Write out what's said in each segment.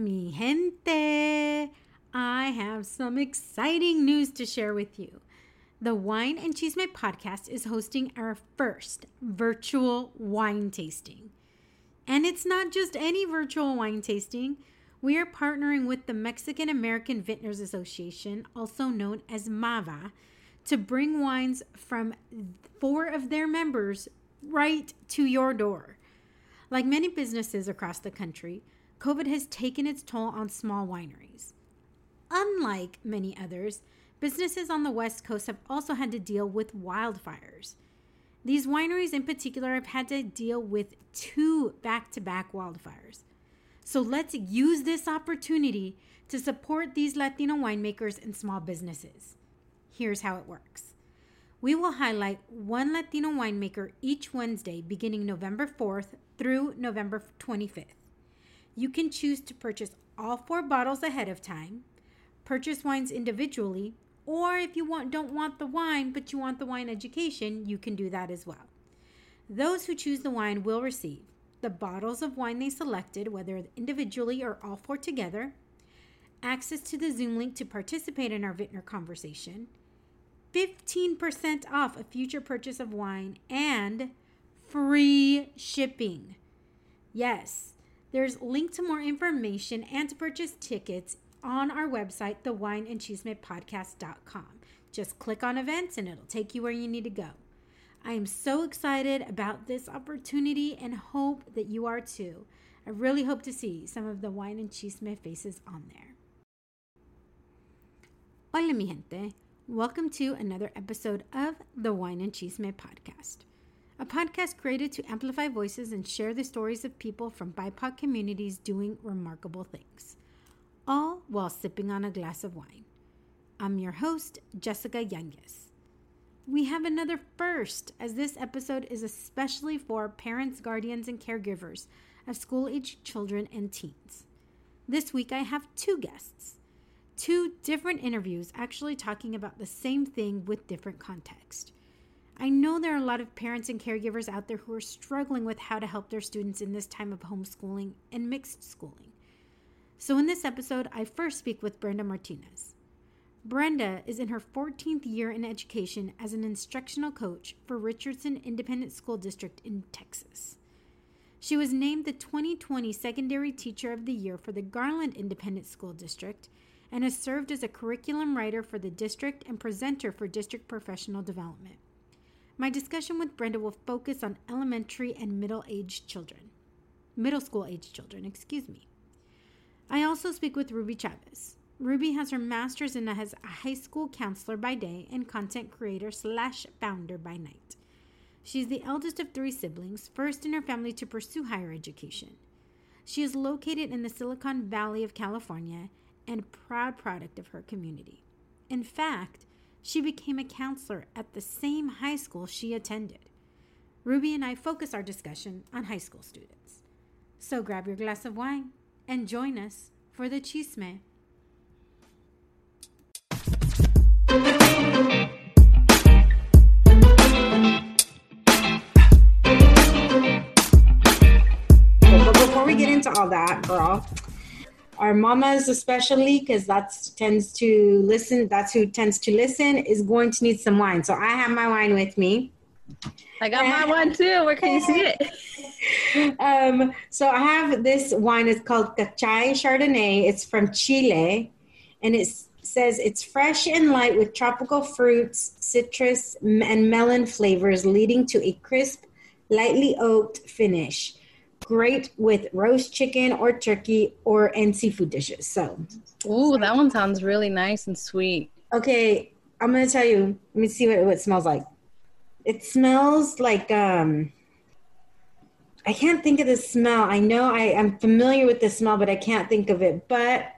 Mi gente, I have some exciting news to share with you. The Wine and Chisme podcast is hosting our first virtual wine tasting. And it's not just any virtual wine tasting. We are partnering with the Mexican American Vintners Association, also known as MAVA, to bring wines from four of their members right to your door. Like many businesses across the country, COVID has taken its toll on small wineries. Unlike many others, businesses on the West Coast have also had to deal with wildfires. These wineries, in particular, have had to deal with two back to back wildfires. So let's use this opportunity to support these Latino winemakers and small businesses. Here's how it works we will highlight one Latino winemaker each Wednesday beginning November 4th through November 25th. You can choose to purchase all four bottles ahead of time, purchase wines individually, or if you want don't want the wine but you want the wine education, you can do that as well. Those who choose the wine will receive the bottles of wine they selected, whether individually or all four together, access to the Zoom link to participate in our Vintner conversation, 15% off a future purchase of wine, and free shipping. Yes, there's a link to more information and to purchase tickets on our website, thewineandchismepodcast.com. Just click on events and it'll take you where you need to go. I am so excited about this opportunity and hope that you are too. I really hope to see some of the wine and chisme faces on there. Hola, mi gente. Welcome to another episode of the Wine and Chisme podcast a podcast created to amplify voices and share the stories of people from BIPOC communities doing remarkable things, all while sipping on a glass of wine. I'm your host, Jessica Yanez. We have another first, as this episode is especially for parents, guardians, and caregivers of school aged children and teens. This week I have two guests, two different interviews actually talking about the same thing with different context. I know there are a lot of parents and caregivers out there who are struggling with how to help their students in this time of homeschooling and mixed schooling. So, in this episode, I first speak with Brenda Martinez. Brenda is in her 14th year in education as an instructional coach for Richardson Independent School District in Texas. She was named the 2020 Secondary Teacher of the Year for the Garland Independent School District and has served as a curriculum writer for the district and presenter for district professional development. My discussion with Brenda will focus on elementary and middle aged children. Middle school age children, excuse me. I also speak with Ruby Chavez. Ruby has her master's and as a high school counselor by day and content creator slash founder by night. She is the eldest of three siblings, first in her family to pursue higher education. She is located in the Silicon Valley of California and proud product of her community. In fact, she became a counselor at the same high school she attended. Ruby and I focus our discussion on high school students. So grab your glass of wine and join us for the chisme. But before we get into all that, girl, our mamas especially because that's tends to listen that's who tends to listen is going to need some wine. So i have my wine with me. I got my wine too. Where can you see it? Um, so i have this wine. It's called Cachai chardonnay. It's from chile. And it says it's fresh and light with tropical fruits citrus and melon flavors leading to a crisp lightly oaked finish great with roast chicken or turkey or and seafood dishes. So, ooh, that one sounds really nice and sweet. Okay, I'm gonna tell you. Let me see what, what it smells like. It smells like um. I can't think of the smell. I know I am familiar with the smell, but I can't think of it. But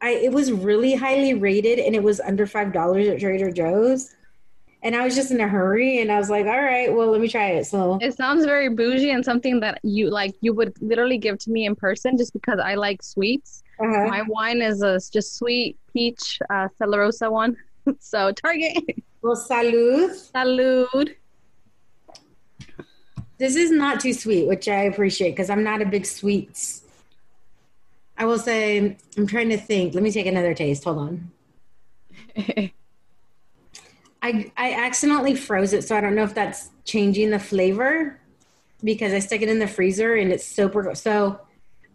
I it was really highly rated and it was under five dollars at Trader Joe's. And I was just in a hurry and I was like, all right, well let me try it. So It sounds very bougie and something that you like you would literally give to me in person just because I like sweets. uh-huh. My wine is a just sweet peach uh Stella Rosa one. so Target. well salud. Salud. This is not too sweet, which I appreciate because I'm not a big sweets. I will say I'm trying to think. Let me take another taste. Hold on. I I accidentally froze it, so I don't know if that's changing the flavor because I stuck it in the freezer and it's super. So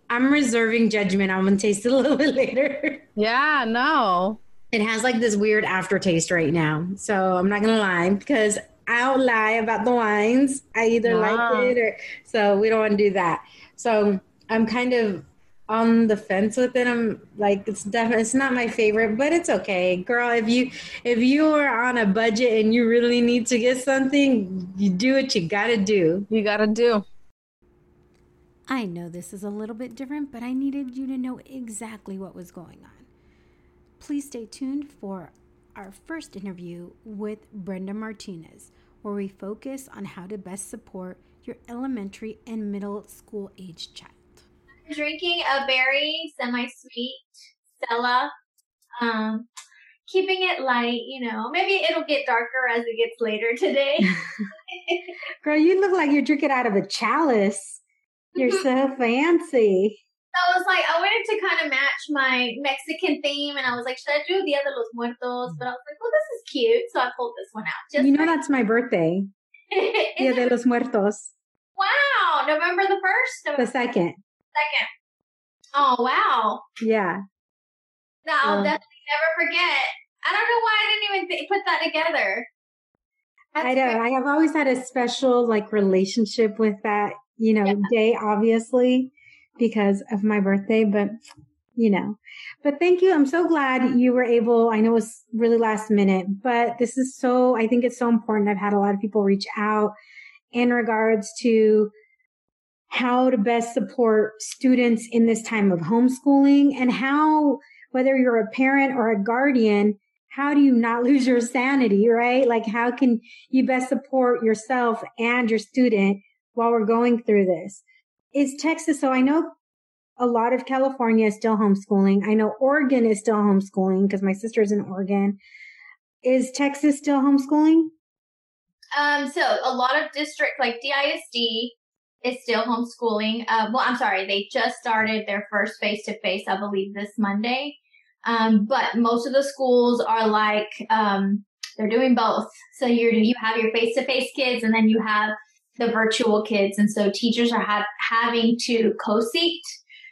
I'm reserving judgment. I'm gonna taste it a little bit later. yeah, no. It has like this weird aftertaste right now, so I'm not gonna lie because I don't lie about the wines. I either Wow. like it or so we don't want to do that. So I'm kind of on the fence with it. I'm like it's definitely it's not my favorite, but it's okay, girl. If you if you are on a budget and you really need to get something, you do what you gotta do. You gotta do. I know this is a little bit different, but I needed you to know exactly what was going on. Please stay tuned for our first interview with Brenda Martinez, where we focus on how to best support your elementary and middle school age child. Drinking a very semi-sweet Stella. Um, keeping it light, you know. Maybe it'll get darker as it gets later today. Girl, you look like you're drinking out of a chalice. You're so fancy. I was like, I wanted to kind of match my Mexican theme, and I was like, should I do Dia de los Muertos? But I was like, well, this is cute, so I pulled this one out. Just you know for- that's my birthday. Dia de los Muertos. wow, November the first, The second. Second. Oh wow, Yeah. no, I'll Um, definitely never forget. I don't know why I didn't even th- put that together. That's I know. great. I have always had a special like relationship with that, you know, Yeah. day, obviously, because of my birthday, but you know. But thank you. I'm so glad you were able. I know it was really last minute, but this is so, I think it's so important. I've had a lot of people reach out in regards to how to best support students in this time of homeschooling and how, whether you're a parent or a guardian, how do you not lose your sanity, right? Like, how can you best support yourself and your student while we're going through this? Is Texas, so I know a lot of California is still homeschooling. I know Oregon is still homeschooling because my sister's in Oregon. Is Texas still homeschooling? Um, so a lot of districts like DISD is still homeschooling. Uh, well, I'm sorry, they just started their first face to face, I believe, this Monday. Um, but most of the schools are like um, they're doing both. So you're you have your face to face kids, and then you have the virtual kids, and so teachers are ha- having to co-seat.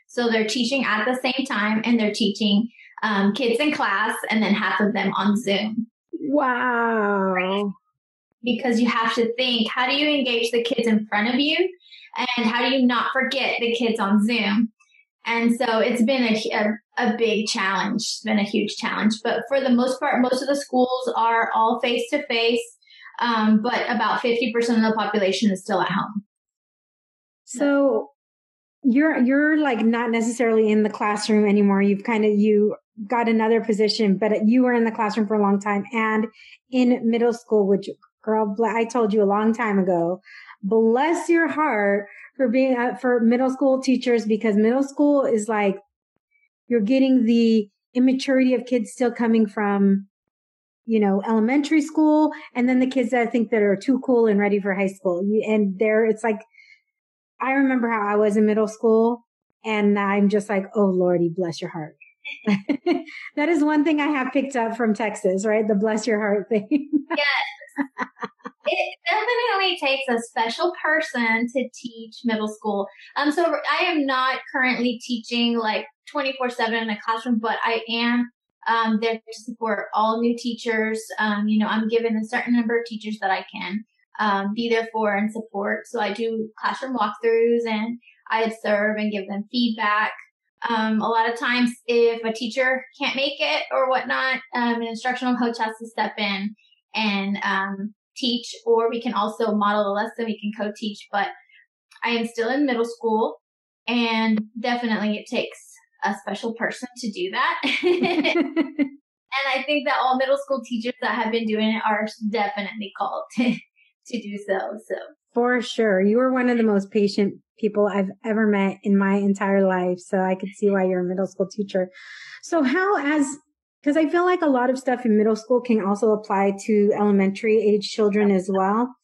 So they're teaching at the same time, and they're teaching um, kids in class, and then half of them on Zoom Wow. Because you have to think how do you engage the kids in front of you? And how do you not forget the kids on zoom? And so it's been a, a, a big challenge it's been a huge challenge but for the most part most of the schools are all face to face but about 50% of the population is still at home. So you're you're like not necessarily in the classroom anymore. You've kind of you got another position, but you were in the classroom for a long time and in middle school, which girl, I told you a long time ago. Bless your heart for being uh, for middle school teachers because middle school is like you're getting the immaturity of kids still coming from you know elementary school and then the kids that I think that are too cool and ready for high school and there it's like I remember how I was in middle school and I'm just like, oh Lordy, bless your heart. that is one thing I have picked up from Texas, right? The bless your heart thing. It definitely takes a special person to teach middle school. Um, so I am not currently teaching like 24 seven in a classroom, but I am, um, there to support all new teachers. Um, you know, I'm given a certain number of teachers that I can, um, be there for and support. So I do classroom walkthroughs and I observe and give them feedback. Um, a lot of times if a teacher can't make it or whatnot, um, an instructional coach has to step in and, um, teach, or we can also model a lesson. We can co-teach, but I am still in middle school and definitely it takes a special person to do that. and I think that all middle school teachers that have been doing it are definitely called to, do so. So for sure. You were one of the most patient people I've ever met in my entire life. So I could see why you're a middle school teacher. So how as because I feel like a lot of stuff in middle school can also apply to elementary age children as well.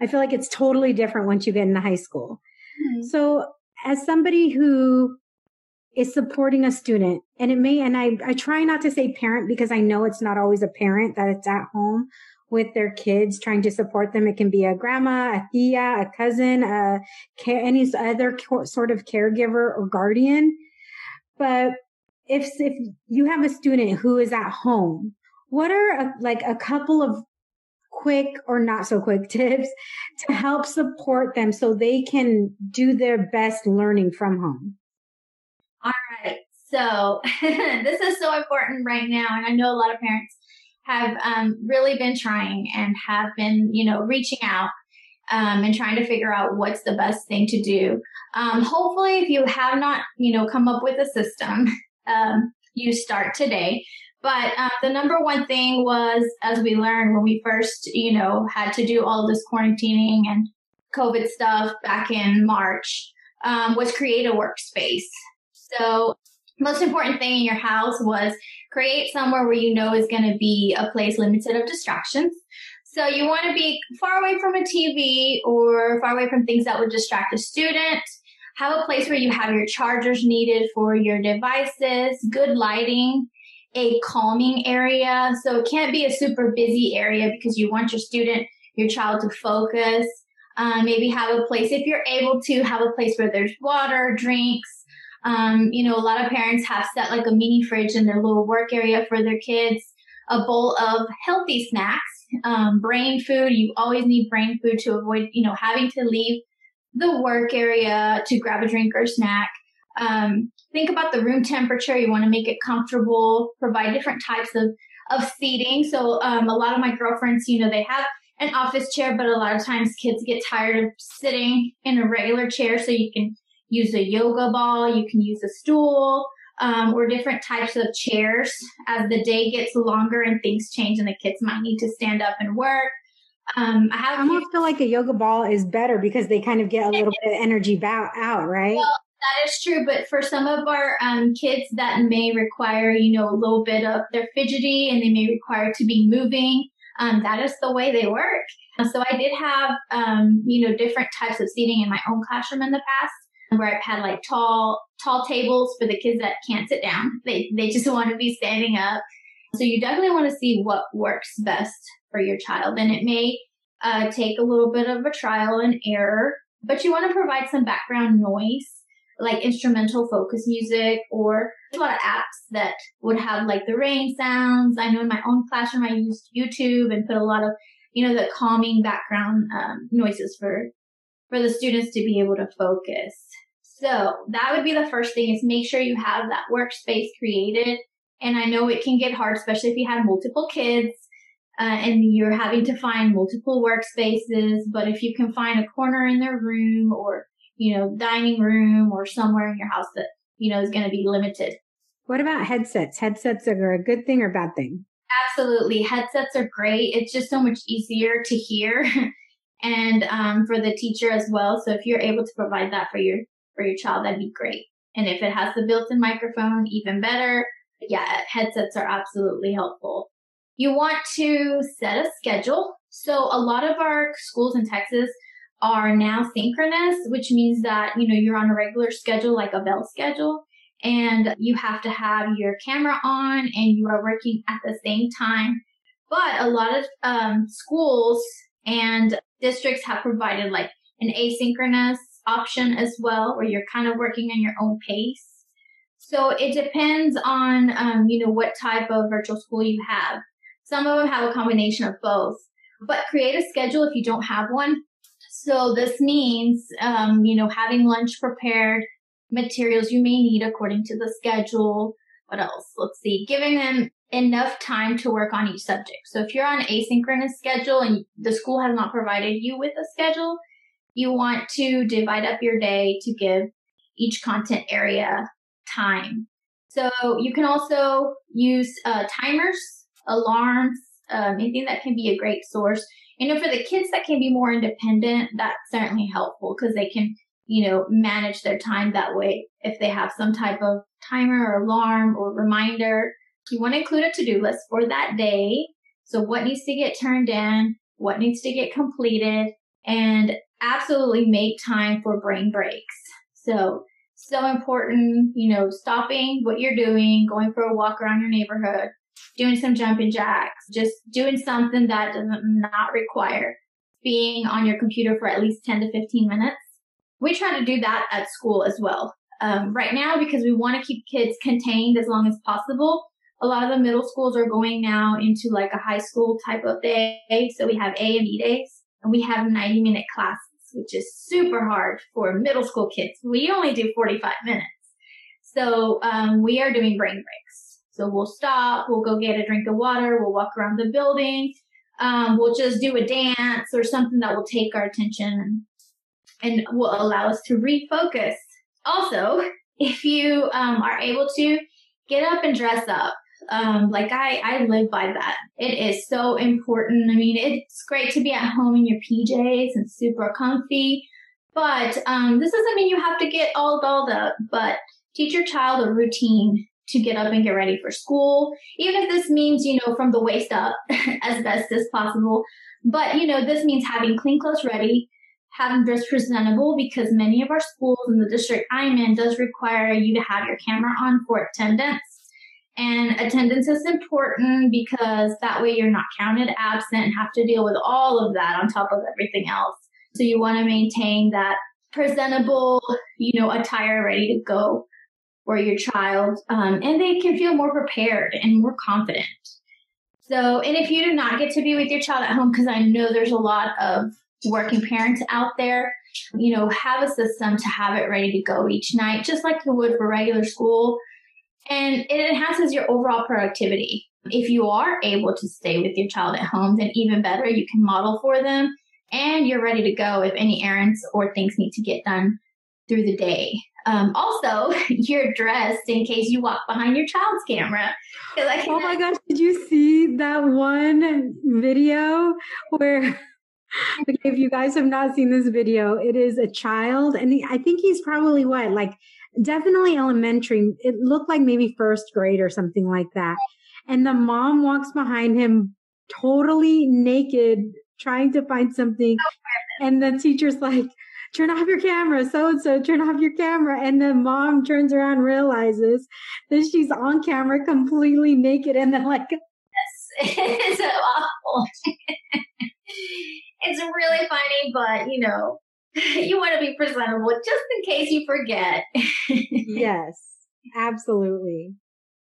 I feel like it's totally different once you get into high school. Mm-hmm. So as somebody who is supporting a student and it may, and I, I try not to say parent because I know it's not always a parent that it's at home with their kids, trying to support them. It can be a grandma, a tia, a cousin, a any other sort of caregiver or guardian. But if if you have a student who is at home, what are a, like a couple of quick or not so quick tips to help support them so they can do their best learning from home? All right. So this is so important right now. And I know a lot of parents have um, really been trying and have been, you know, reaching out um, and trying to figure out what's the best thing to do. Um, hopefully, if you have not, you know, come up with a system, um, you start today. But uh, the number one thing was, as we learned when we first, you know, had to do all this quarantining and COVID stuff back in March, um, was create a workspace. So most important thing in your house was create somewhere where you know is going to be a place limited of distractions. So you want to be far away from a TV or far away from things that would distract a student. Have a place where you have your chargers needed for your devices, good lighting, a calming area. So it can't be a super busy area because you want your student, your child to focus. Um, maybe have a place, if you're able to, have a place where there's water, drinks, um, you know, a lot of parents have set like a mini fridge in their little work area for their kids, a bowl of healthy snacks, um, brain food. You always need brain food to avoid, you know, having to leave the work area to grab a drink or snack. Um, think about the room temperature. You want to make it comfortable, provide different types of, of seating. So, um, a lot of my girlfriends, you know, they have an office chair, but a lot of times kids get tired of sitting in a regular chair. So you can use a yoga ball, you can use a stool, um, or different types of chairs as the day gets longer and things change and the kids might need to stand up and work. Um, I, have I almost feel like a yoga ball is better because they kind of get a little bit of energy out, right? Well, that is true, but for some of our um, kids that may require, you know, a little bit of they're fidgety and they may require to be moving. Um, that is the way they work. So I did have, um, you know, different types of seating in my own classroom in the past where I've had like tall, tall tables for the kids that can't sit down. They, they just want to be standing up. So you definitely want to see what works best for your child. And it may uh, take a little bit of a trial and error, but you want to provide some background noise, like instrumental focus music or a lot of apps that would have like the rain sounds. I know in my own classroom, I used YouTube and put a lot of, you know, the calming background um, noises for for the students to be able to focus. So that would be the first thing is make sure you have that workspace created. And I know it can get hard, especially if you have multiple kids uh, and you're having to find multiple workspaces. But if you can find a corner in their room or, you know, dining room or somewhere in your house that, you know, is going to be limited. What about headsets? Headsets are a good thing or bad thing? Absolutely. Headsets are great. It's just so much easier to hear and um, for the teacher as well. So if you're able to provide that for your for your child, that'd be great. And if it has the built-in microphone, even better. Yeah, headsets are absolutely helpful. You want to set a schedule. So a lot of our schools in Texas are now synchronous, which means that, you know, you're on a regular schedule, like a bell schedule, and you have to have your camera on and you are working at the same time. But a lot of um, schools and districts have provided like an asynchronous option as well, where you're kind of working on your own pace. So it depends on, um, you know, what type of virtual school you have. Some of them have a combination of both, but create a schedule if you don't have one. So this means, um, you know, having lunch prepared, materials you may need according to the schedule. What else? Let's see, giving them enough time to work on each subject. So if you're on asynchronous schedule and the school has not provided you with a schedule, you want to divide up your day to give each content area time. So you can also use uh, timers, alarms, um, anything that can be a great source. You know, for the kids that can be more independent, that's certainly helpful because they can, you know, manage their time that way. If they have some type of timer or alarm or reminder, you want to include a to-do list for that day. So what needs to get turned in, what needs to get completed, and absolutely make time for brain breaks. So so important, you know, stopping what you're doing, going for a walk around your neighborhood, doing some jumping jacks, just doing something that doesn't require being on your computer for at least 10 to 15 minutes. We try to do that at school as well. Um, right now, because we want to keep kids contained as long as possible, a lot of the middle schools are going now into like a high school type of day. So we have A and B days and we have 90 minute classes which is super hard for middle school kids. We only do 45 minutes. So um, we are doing brain breaks. So we'll stop, we'll go get a drink of water, we'll walk around the building, um, we'll just do a dance or something that will take our attention and, will allow us to refocus. Also, if you um, are able to get up and dress up, um, like I, I live by that. It is so important. I mean, it's great to be at home in your PJs and super comfy, but um, this doesn't mean you have to get all dolled up. But teach your child a routine to get up and get ready for school, even if this means you know from the waist up as best as possible. But you know, this means having clean clothes ready, having dress presentable because many of our schools in the district I'm in does require you to have your camera on for attendance. And attendance is important because that way you're not counted absent and have to deal with all of that on top of everything else. So you want to maintain that presentable, you know, attire ready to go for your child. Um, and they can feel more prepared and more confident. So, and if you do not get to be with your child at home, because I know there's a lot of working parents out there, you know, have a system to have it ready to go each night, just like you would for regular school and it enhances your overall productivity. If you are able to stay with your child at home, then even better, you can model for them and you're ready to go if any errands or things need to get done through the day. Um, also, you're dressed in case you walk behind your child's camera. oh my gosh, did you see that one video where if you guys have not seen this video, it is a child, and he, I think he's probably what, like definitely elementary. It looked like maybe first grade or something like that. And the mom walks behind him totally naked, trying to find something. And the teacher's like, turn off your camera, so and so, turn off your camera. And the mom turns around, realizes that she's on camera completely naked. And then, like, yes, it's awful. it's really funny, but you know, you want to be presentable just in case you forget. yes, absolutely.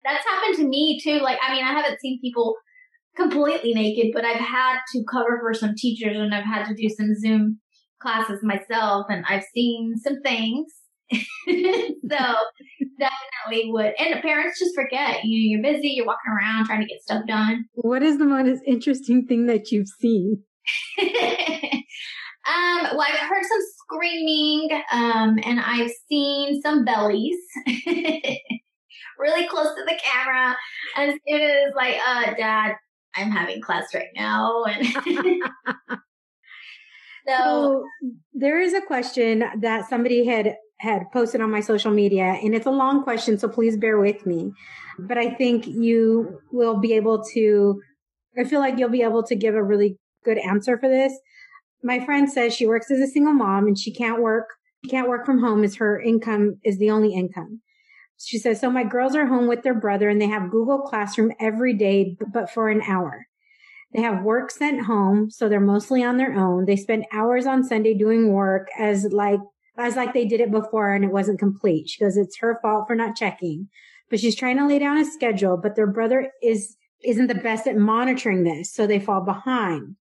That's happened to me too. Like, I mean, I haven't seen people completely naked, but I've had to cover for some teachers and I've had to do some Zoom classes myself and I've seen some things. so definitely would. And parents just forget. You know, you're busy, you're walking around trying to get stuff done. What is the most interesting thing that you've seen? Um, well, I've heard some screaming, um, and I've seen some bellies really close to the camera. And it is like, uh, Dad, I'm having class right now. And so, so there is a question that somebody had had posted on my social media, and it's a long question, so please bear with me. But I think you will be able to. I feel like you'll be able to give a really good answer for this my friend says she works as a single mom and she can't work she can't work from home as her income is the only income she says so my girls are home with their brother and they have google classroom every day but for an hour they have work sent home so they're mostly on their own they spend hours on sunday doing work as like as like they did it before and it wasn't complete she goes it's her fault for not checking but she's trying to lay down a schedule but their brother is isn't the best at monitoring this so they fall behind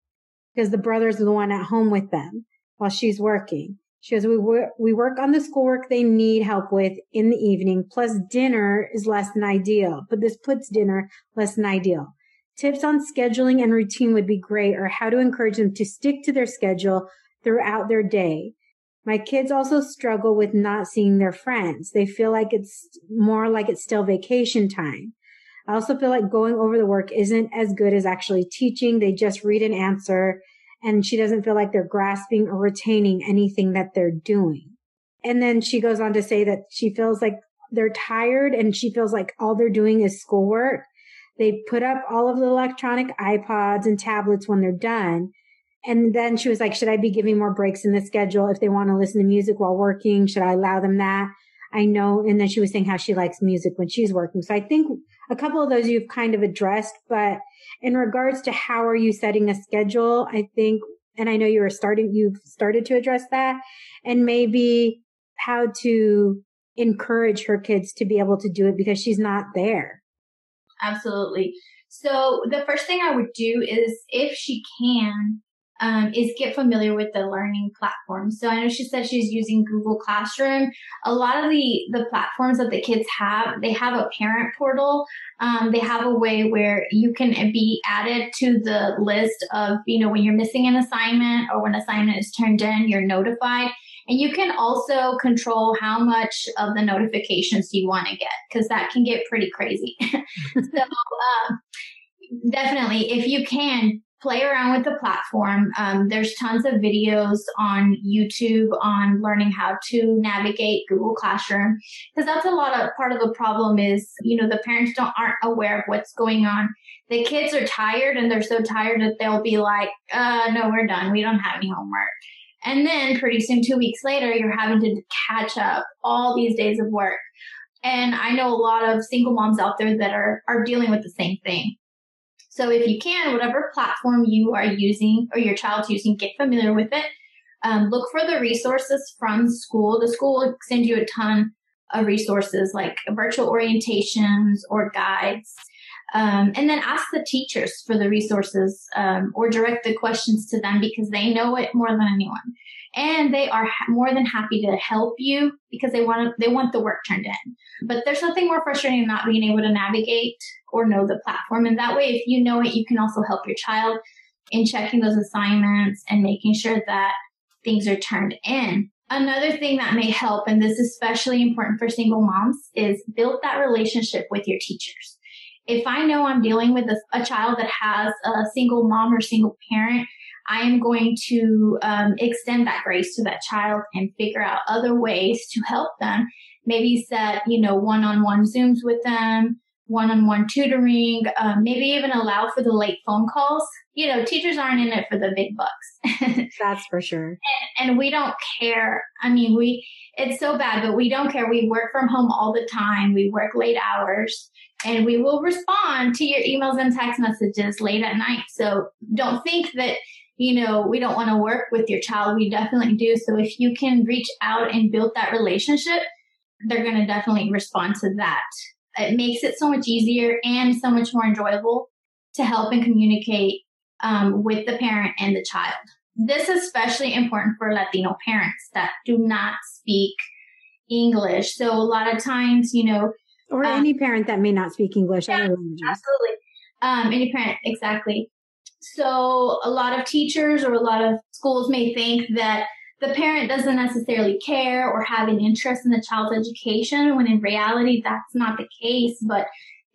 because the brother's the one at home with them while she's working. She goes, we we work on the schoolwork they need help with in the evening. Plus dinner is less than ideal, but this puts dinner less than ideal. Tips on scheduling and routine would be great or how to encourage them to stick to their schedule throughout their day. My kids also struggle with not seeing their friends. They feel like it's more like it's still vacation time. I also feel like going over the work isn't as good as actually teaching. They just read an answer and she doesn't feel like they're grasping or retaining anything that they're doing. And then she goes on to say that she feels like they're tired and she feels like all they're doing is schoolwork. They put up all of the electronic iPods and tablets when they're done. And then she was like, should I be giving more breaks in the schedule if they want to listen to music while working? Should I allow them that? I know. And then she was saying how she likes music when she's working. So I think a couple of those you've kind of addressed, but in regards to how are you setting a schedule, I think, and I know you were starting, you've started to address that and maybe how to encourage her kids to be able to do it because she's not there. Absolutely. So the first thing I would do is if she can, um, is get familiar with the learning platform. So I know she said she's using Google Classroom. A lot of the the platforms that the kids have, they have a parent portal. Um, they have a way where you can be added to the list of you know when you're missing an assignment or when assignment is turned in, you're notified. And you can also control how much of the notifications you want to get because that can get pretty crazy. so um, definitely, if you can, play around with the platform. Um, there's tons of videos on YouTube on learning how to navigate Google Classroom because that's a lot of part of the problem is you know the parents don't aren't aware of what's going on. The kids are tired and they're so tired that they'll be like, uh, "No, we're done. We don't have any homework." And then pretty soon, two weeks later, you're having to catch up all these days of work. And I know a lot of single moms out there that are, are dealing with the same thing. So if you can, whatever platform you are using or your child's using, get familiar with it. Um, look for the resources from school. The school will send you a ton of resources like virtual orientations or guides. Um, and then ask the teachers for the resources um, or direct the questions to them because they know it more than anyone and they are ha- more than happy to help you because they want they want the work turned in. But there's nothing more frustrating than not being able to navigate or know the platform. And that way, if you know it, you can also help your child in checking those assignments and making sure that things are turned in. Another thing that may help, and this is especially important for single moms, is build that relationship with your teachers. If I know I'm dealing with a, a child that has a single mom or single parent, I am going to um, extend that grace to that child and figure out other ways to help them. Maybe set, you know, one-on-one Zooms with them, one-on-one tutoring, um, maybe even allow for the late phone calls. You know, teachers aren't in it for the big bucks. That's for sure. And, and we don't care. I mean, we, it's so bad, but we don't care. We work from home all the time. We work late hours and we will respond to your emails and text messages late at night. So don't think that you know, we don't want to work with your child. We definitely do. So if you can reach out and build that relationship, they're going to definitely respond to that. It makes it so much easier and so much more enjoyable to help and communicate um, with the parent and the child. This is especially important for Latino parents that do not speak English. So a lot of times, you know, or um, any parent that may not speak English, yeah, absolutely. Um, any parent, exactly. So a lot of teachers or a lot of schools may think that the parent doesn't necessarily care or have an interest in the child's education when in reality that's not the case, but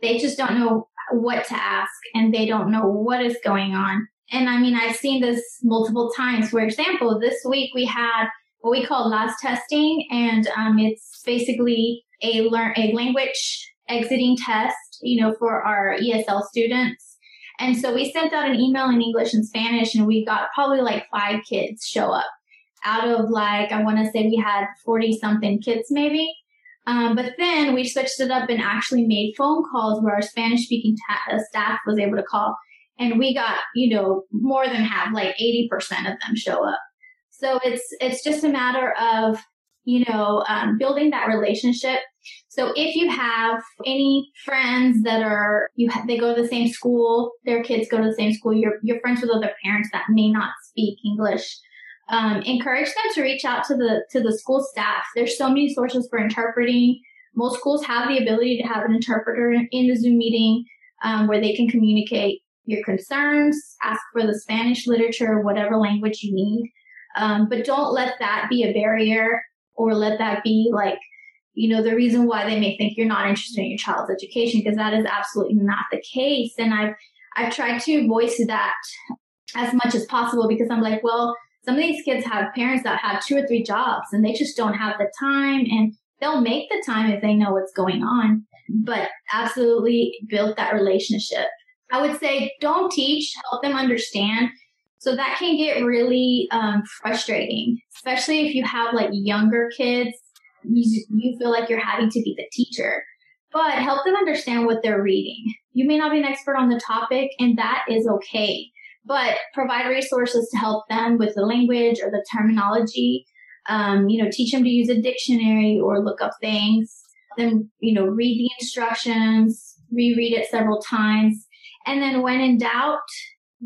they just don't know what to ask and they don't know what is going on. And I mean, I've seen this multiple times. For example, this week we had what we call LAS testing, and um, it's basically a learn a language exiting test, you know, for our ESL students. And so we sent out an email in English and Spanish, and we got probably like five kids show up out of like, I want to say we had 40 something kids maybe. Um, but then we switched it up and actually made phone calls where our Spanish speaking ta- uh, staff was able to call. And we got, you know, more than half, like 80% of them show up. So it's, it's just a matter of, you know, um, building that relationship so if you have any friends that are you ha- they go to the same school, their kids go to the same school, you're you're friends with other parents that may not speak English. Um, encourage them to reach out to the to the school staff. There's so many sources for interpreting. Most schools have the ability to have an interpreter in the Zoom meeting um, where they can communicate your concerns, ask for the Spanish literature, whatever language you need. Um, but don't let that be a barrier or let that be like, you know, the reason why they may think you're not interested in your child's education, because that is absolutely not the case. And I've, I've tried to voice that as much as possible because I'm like, well, some of these kids have parents that have two or three jobs and they just don't have the time and they'll make the time if they know what's going on, but absolutely build that relationship. I would say don't teach, help them understand. So that can get really um, frustrating, especially if you have like younger kids. You, you feel like you're having to be the teacher, but help them understand what they're reading. You may not be an expert on the topic, and that is okay but provide resources to help them with the language or the terminology. Um, you know, teach them to use a dictionary or look up things. Then, you know, read the instructions, reread it several times. And then when in doubt,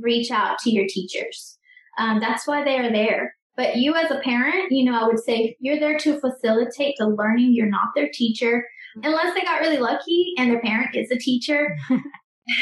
reach out to your teachers. Um, that's why they are there. But you as a parent, you know, I would say you're there to facilitate the learning. You're not their teacher. Unless they got really lucky and their parent is a teacher,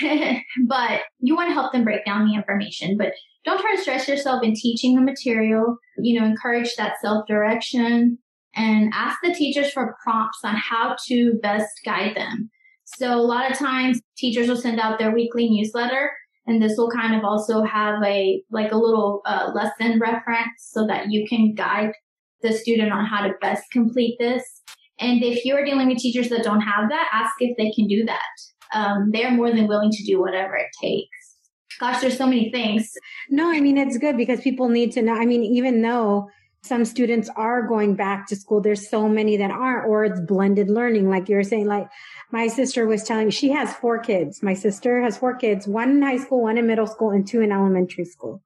but you want to help them break down the information. But don't try to stress yourself in teaching the material. You know, encourage that self direction and ask the teachers for prompts on how to best guide them. So a lot of times teachers will send out their weekly newsletter and this will kind of also have a like a little uh, lesson reference so that you can guide the student on how to best complete this. And if you're dealing with teachers that don't have that, ask if they can do that um, they're more than willing to do whatever it takes. Gosh, there's so many things. No, I mean, it's good because people need to know. I mean, even though some students are going back to school, there's so many that aren't, or it's blended learning. Like you were saying, like my sister was telling me, she has four kids. My sister has four kids, one in high school, one in middle school, and two in elementary school.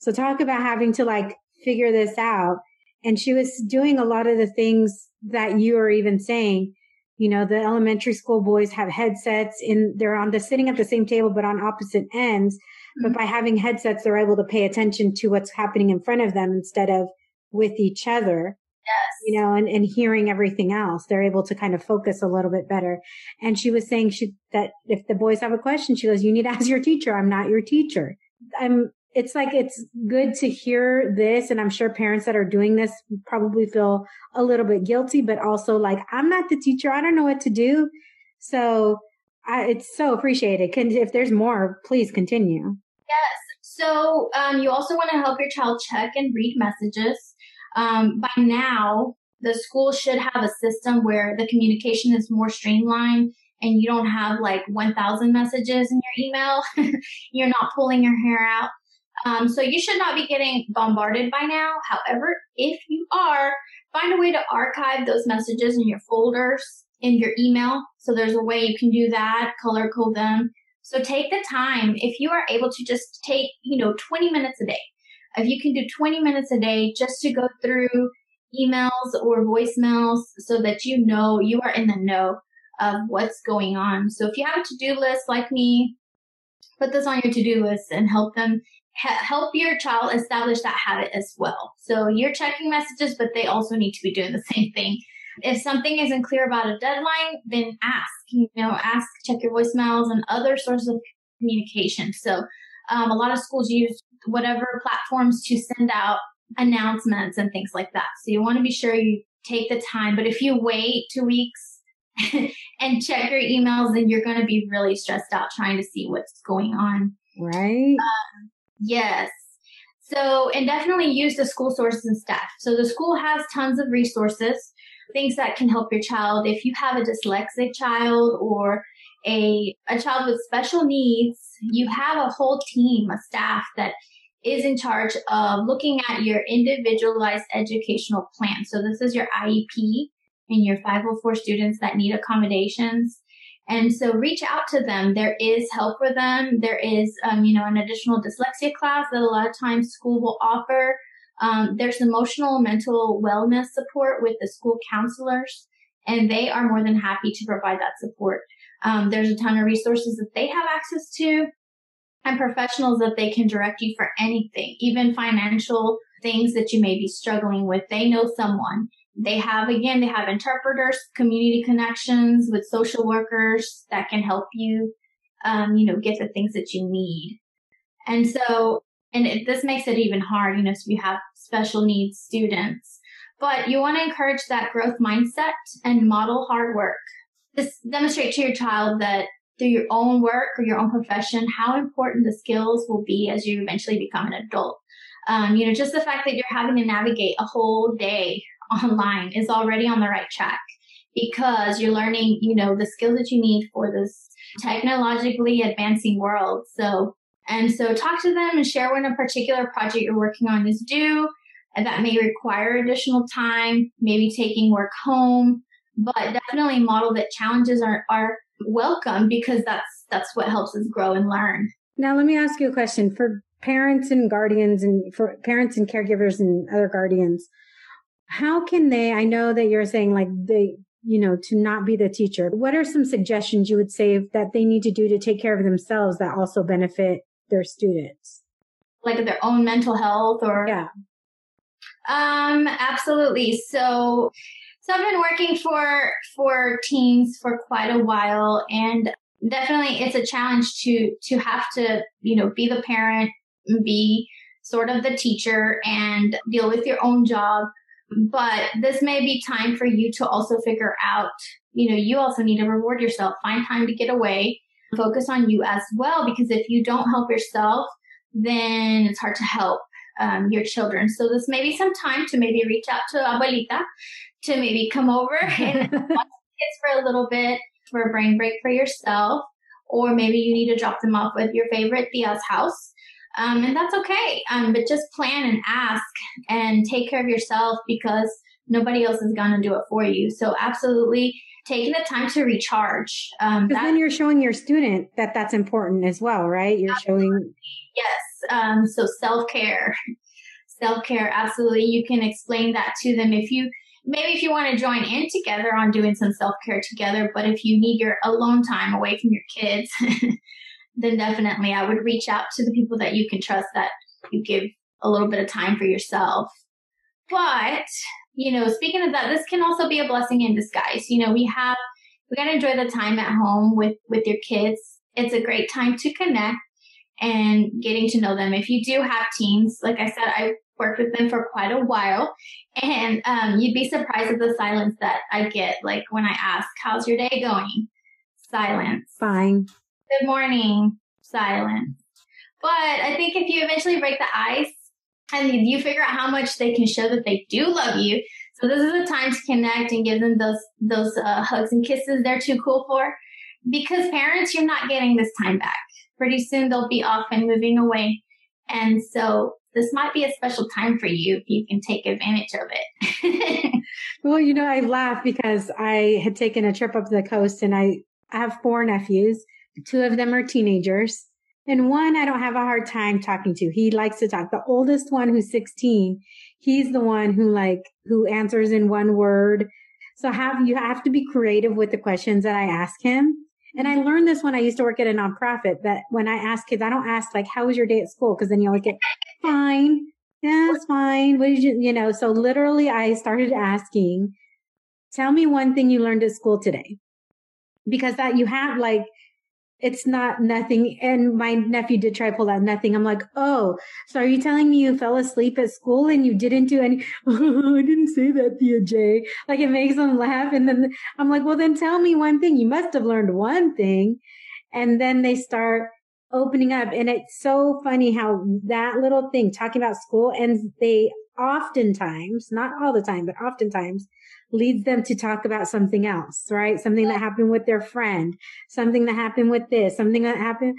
So talk about having to like figure this out. And she was doing a lot of the things that you are even saying you know, the elementary school boys have headsets in, they're on the sitting at the same table, but on opposite ends. Mm-hmm. But by having headsets, they're able to pay attention to what's happening in front of them instead of with each other. Yes. You know, and, and hearing everything else. They're able to kind of focus a little bit better. And she was saying she, that if the boys have a question, she goes, you need to ask your teacher. I'm not your teacher. I'm it's like it's good to hear this and i'm sure parents that are doing this probably feel a little bit guilty but also like i'm not the teacher i don't know what to do so I, it's so appreciated Can, if there's more please continue yes so um, you also want to help your child check and read messages um, by now the school should have a system where the communication is more streamlined and you don't have like 1000 messages in your email you're not pulling your hair out um, so you should not be getting bombarded by now. However, if you are, find a way to archive those messages in your folders in your email. So there's a way you can do that, color code them. So take the time. If you are able to just take, you know, 20 minutes a day, if you can do 20 minutes a day just to go through emails or voicemails so that you know you are in the know of what's going on. So if you have a to-do list like me, put this on your to-do list and help them help your child establish that habit as well. So you're checking messages, but they also need to be doing the same thing. If something isn't clear about a deadline, then ask, you know, ask, check your voicemails and other sources of communication. So um, a lot of schools use whatever platforms to send out announcements and things like that. So you want to be sure you take the time. But if you wait two weeks and check your emails, then you're going to be really stressed out trying to see what's going on. Right. Um, Yes. So, and definitely use the school sources and staff. So the school has tons of resources, things that can help your child. If you have a dyslexic child or a, a child with special needs, you have a whole team, a staff that is in charge of looking at your individualized educational plan. So this is your IEP and your 504 students that need accommodations. And so reach out to them. There is help for them. There is, um, you know, an additional dyslexia class that a lot of times school will offer. Um, there's emotional mental wellness support with the school counselors, and they are more than happy to provide that support. Um, there's a ton of resources that they have access to and professionals that they can direct you for anything, even financial things that you may be struggling with. They know someone they have, again, they have interpreters, community connections with social workers that can help you, um, you know, get the things that you need. And so and it, this makes it even hard, you know, so you have special needs students. But you want to encourage that growth mindset and model hard work. Just demonstrate to your child that through your own work or your own profession, how important the skills will be as you eventually become an adult. Um, you know, just the fact that you're having to navigate a whole day online is already on the right track because you're learning, you know, the skills that you need for this technologically advancing world. So, and so talk to them and share when a particular project you're working on is due and that may require additional time, maybe taking work home, but definitely model that challenges are, are welcome because that's, that's what helps us grow and learn. Now, let me ask you a question for parents and guardians and for parents and caregivers and other guardians. How can they, I know that you're saying like they, you know, to not be the teacher. What are some suggestions you would say that they need to do to take care of themselves that also benefit their students? Like their own mental health or Yeah. Um, absolutely. So, so I've been working for for teens for quite a while, and definitely it's a challenge to to have to you know be the parent, be sort of the teacher, and deal with your own job. But this may be time for you to also figure out. You know, you also need to reward yourself. Find time to get away. Focus on you as well, because if you don't help yourself, then it's hard to help um, your children. So this may be some time to maybe reach out to abuelita to maybe come over and watch the kids for a little bit for a brain break for yourself, or maybe you need to drop them off with your favorite tia's house. Um, and that's okay. Um, but just plan and ask and take care of yourself because nobody else is going to do it for you. So absolutely taking the time to recharge. Um, that- then you're showing your student that that's important as well, right? You're showing, Yes. Um, so self care, self care. Absolutely. You can explain that to them if you, maybe if you want to join in together on doing some self care together, but if you need your alone time away from your kids, then definitely I would reach out to the people that you can trust that you give a little bit of time for yourself. But, you know, speaking of that, this can also be a blessing in disguise. You know, we have, we got to enjoy the time at home with, with your kids. It's a great time to connect and getting to know them. If you do have teens, like I said, I worked with them for quite a while and um, you'd be surprised at the silence that I get. Like when I ask, how's your day going? Silence. fine. Good morning. Silence. But I think if you eventually break the ice and you figure out how much they can show that they do love you, so this is a time to connect and give them those those uh, hugs and kisses they're too cool for. Because parents, you're not getting this time back. Pretty soon they'll be off and moving away, and so this might be a special time for you if you can take advantage of it. Well, you know, I laugh because I had taken a trip up the coast and I have four nephews. Two of them are teenagers and one I don't have a hard time talking to. He likes to talk. The oldest one who's 16, he's the one who like, who answers in one word. So have, you have to be creative with the questions that I ask him. And I learned this when I used to work at a nonprofit that when I ask kids, I don't ask like, how was your day at school? Cause then you always get fine. Yeah, it's fine. What did you, you know, so literally I started asking, tell me one thing you learned at school today. Because that you have like, it's not nothing. And my nephew did try to pull out nothing. I'm like, oh, so are you telling me you fell asleep at school and you didn't do any? Oh, I didn't say that, Tía J. Like it makes them laugh. And then I'm like, well, then tell me one thing. You must have learned one thing. And then they start opening up. And it's so funny how that little thing talking about school and they oftentimes, not all the time, but oftentimes leads them to talk about something else, right? Something that happened with their friend, something that happened with this, something that happened.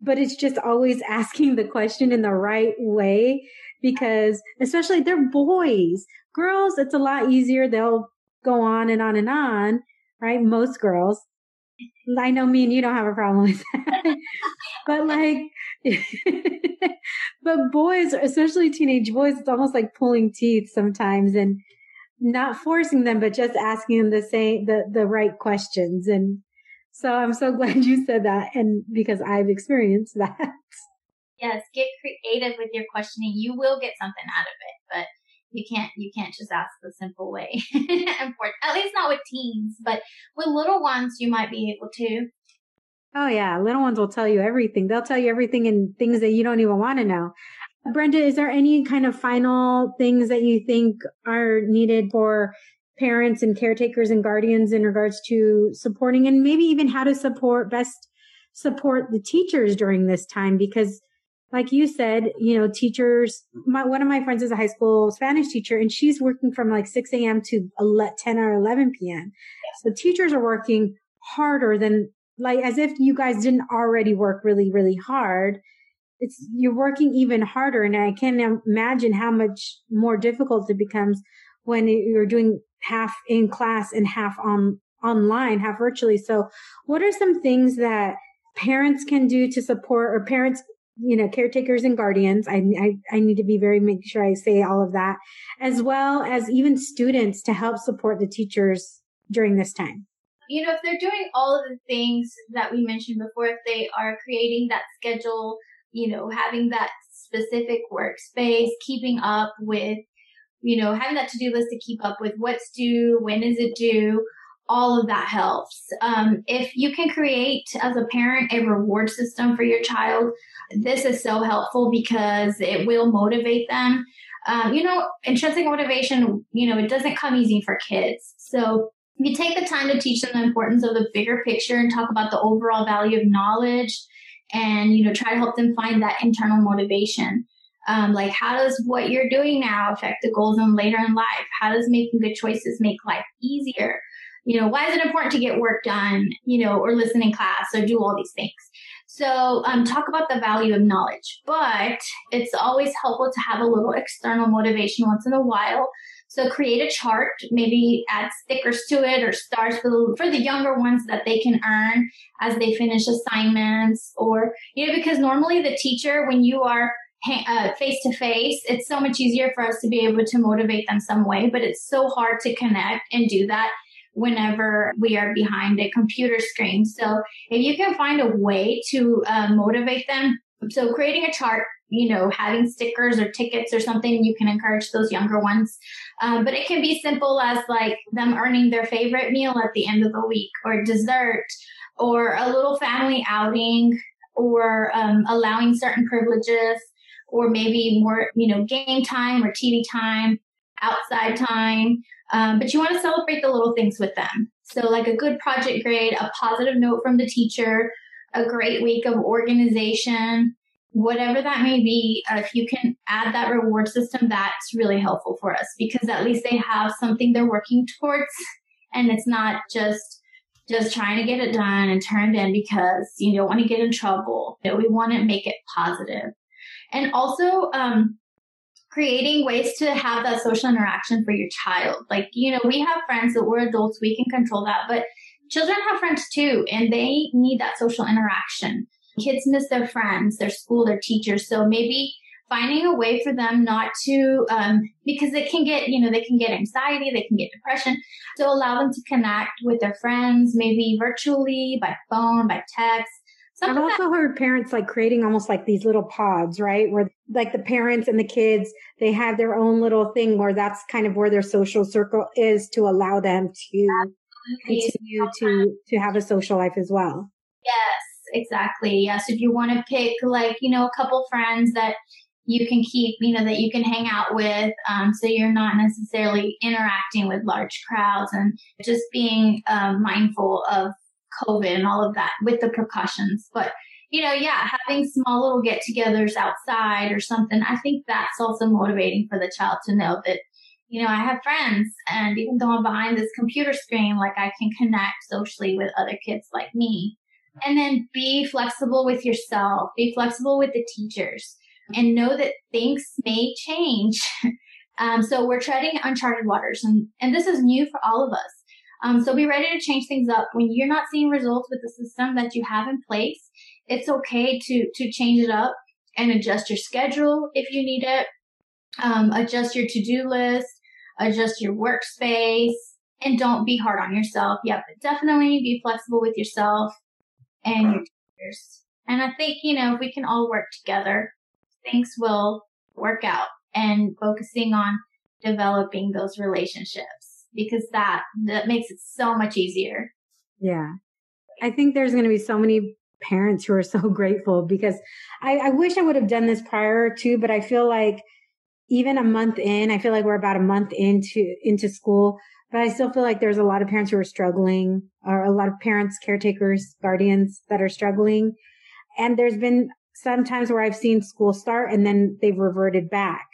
But it's just always asking the question in the right way because especially they're boys. Girls, it's a lot easier. They'll go on and on and on, right? Most girls. I know me and you don't have a problem with that. but like, but boys, especially teenage boys, it's almost like pulling teeth sometimes and not forcing them, but just asking them the same, the, the right questions. And so I'm so glad you said that. And because I've experienced that. yes, get creative with your questioning. You will get something out of it, but you can't you can't just ask the simple way. At least not with teens, but with little ones, you might be able to. Oh yeah, little ones will tell you everything. They'll tell you everything and things that you don't even want to know. Brenda, is there any kind of final things that you think are needed for parents and caretakers and guardians in regards to supporting and maybe even how to support best support the teachers during this time? Because like you said, you know, teachers, my, one of my friends is a high school Spanish teacher and she's working from like 6 a.m. to 10 or 11 p.m. So teachers are working harder than like as if you guys didn't already work really, really hard. It's, you're working even harder. And I can't imagine how much more difficult it becomes when you're doing half in class and half on online, half virtually. So what are some things that parents can do to support or parents you know, caretakers and guardians. I, I, I need to be very, make sure I say all of that, as well as even students to help support the teachers during this time. You know, if they're doing all of the things that we mentioned before, if they are creating that schedule, you know, having that specific workspace, keeping up with, you know, having that to-do list to keep up with what's due, when is it due, all of that helps. Um, if you can create as a parent a reward system for your child, this is so helpful because it will motivate them. Um, you know, intrinsic motivation, you know, it doesn't come easy for kids. So you take the time to teach them the importance of the bigger picture and talk about the overall value of knowledge and, you know, try to help them find that internal motivation. Um, like how does what you're doing now affect the goals in later in life? How does making good choices make life easier? You know, why is it important to get work done, you know, or listen in class or do all these things? So, um, talk about the value of knowledge, but it's always helpful to have a little external motivation once in a while. So create a chart, maybe add stickers to it or stars for the, for the younger ones that they can earn as they finish assignments or, you know, because normally the teacher, when you are face to face, it's so much easier for us to be able to motivate them some way, but it's so hard to connect and do that whenever we are behind a computer screen. So if you can find a way to uh, motivate them, so creating a chart, you know, having stickers or tickets or something, you can encourage those younger ones. Um, but it can be simple as like them earning their favorite meal at the end of the week or dessert or a little family outing or um, allowing certain privileges or maybe more, you know, game time or TV time, outside time. Um, but you want to celebrate the little things with them. So, like a good project grade, a positive note from the teacher, a great week of organization, whatever that may be. Uh, if you can add that reward system, that's really helpful for us because at least they have something they're working towards, and it's not just just trying to get it done and turned in because you don't want to get in trouble. Know, we want to make it positive. And also, um, creating ways to have that social interaction for your child. Like, you know, we have friends that we're adults, we can control that, but children have friends too, and they need that social interaction. Kids miss their friends, their school, their teachers. So maybe finding a way for them not to, um, because they can get, you know, they can get anxiety, they can get depression. So allow them to connect with their friends, maybe virtually, by phone, by text, I've also heard parents like creating almost like these little pods, right? Where like the parents and the kids, they have their own little thing where that's kind of where their social circle is to allow them to Absolutely. continue to, to have a social life as well. Yes, exactly. Yes. If you want to pick like, you know, a couple friends that you can keep, you know, that you can hang out with. Um, so you're not necessarily interacting with large crowds and just being um, mindful of COVID and all of that with the precautions. But, you know, yeah, having small little get togethers outside or something, I think that's also motivating for the child to know that, you know, I have friends and even though I'm behind this computer screen, like I can connect socially with other kids like me. And then be flexible with yourself, be flexible with the teachers and know that things may change. um, so we're treading uncharted waters and, and this is new for all of us. Um, so be ready to change things up when you're not seeing results with the system that you have in place. It's okay to to change it up and adjust your schedule if you need it. Um, adjust your to do list, adjust your workspace, and don't be hard on yourself. But definitely be flexible with yourself and your teachers. And I think you know if we can all work together, things will work out. And focusing on developing those relationships because that that makes it so much easier. Yeah. I think there's going to be so many parents who are so grateful because I, I wish I would have done this prior to, but I feel like even a month in, I feel like we're about a month into, into school, but I still feel like there's a lot of parents who are struggling or a lot of parents, caretakers, guardians that are struggling. And there's been some times where I've seen school start and then they've reverted back.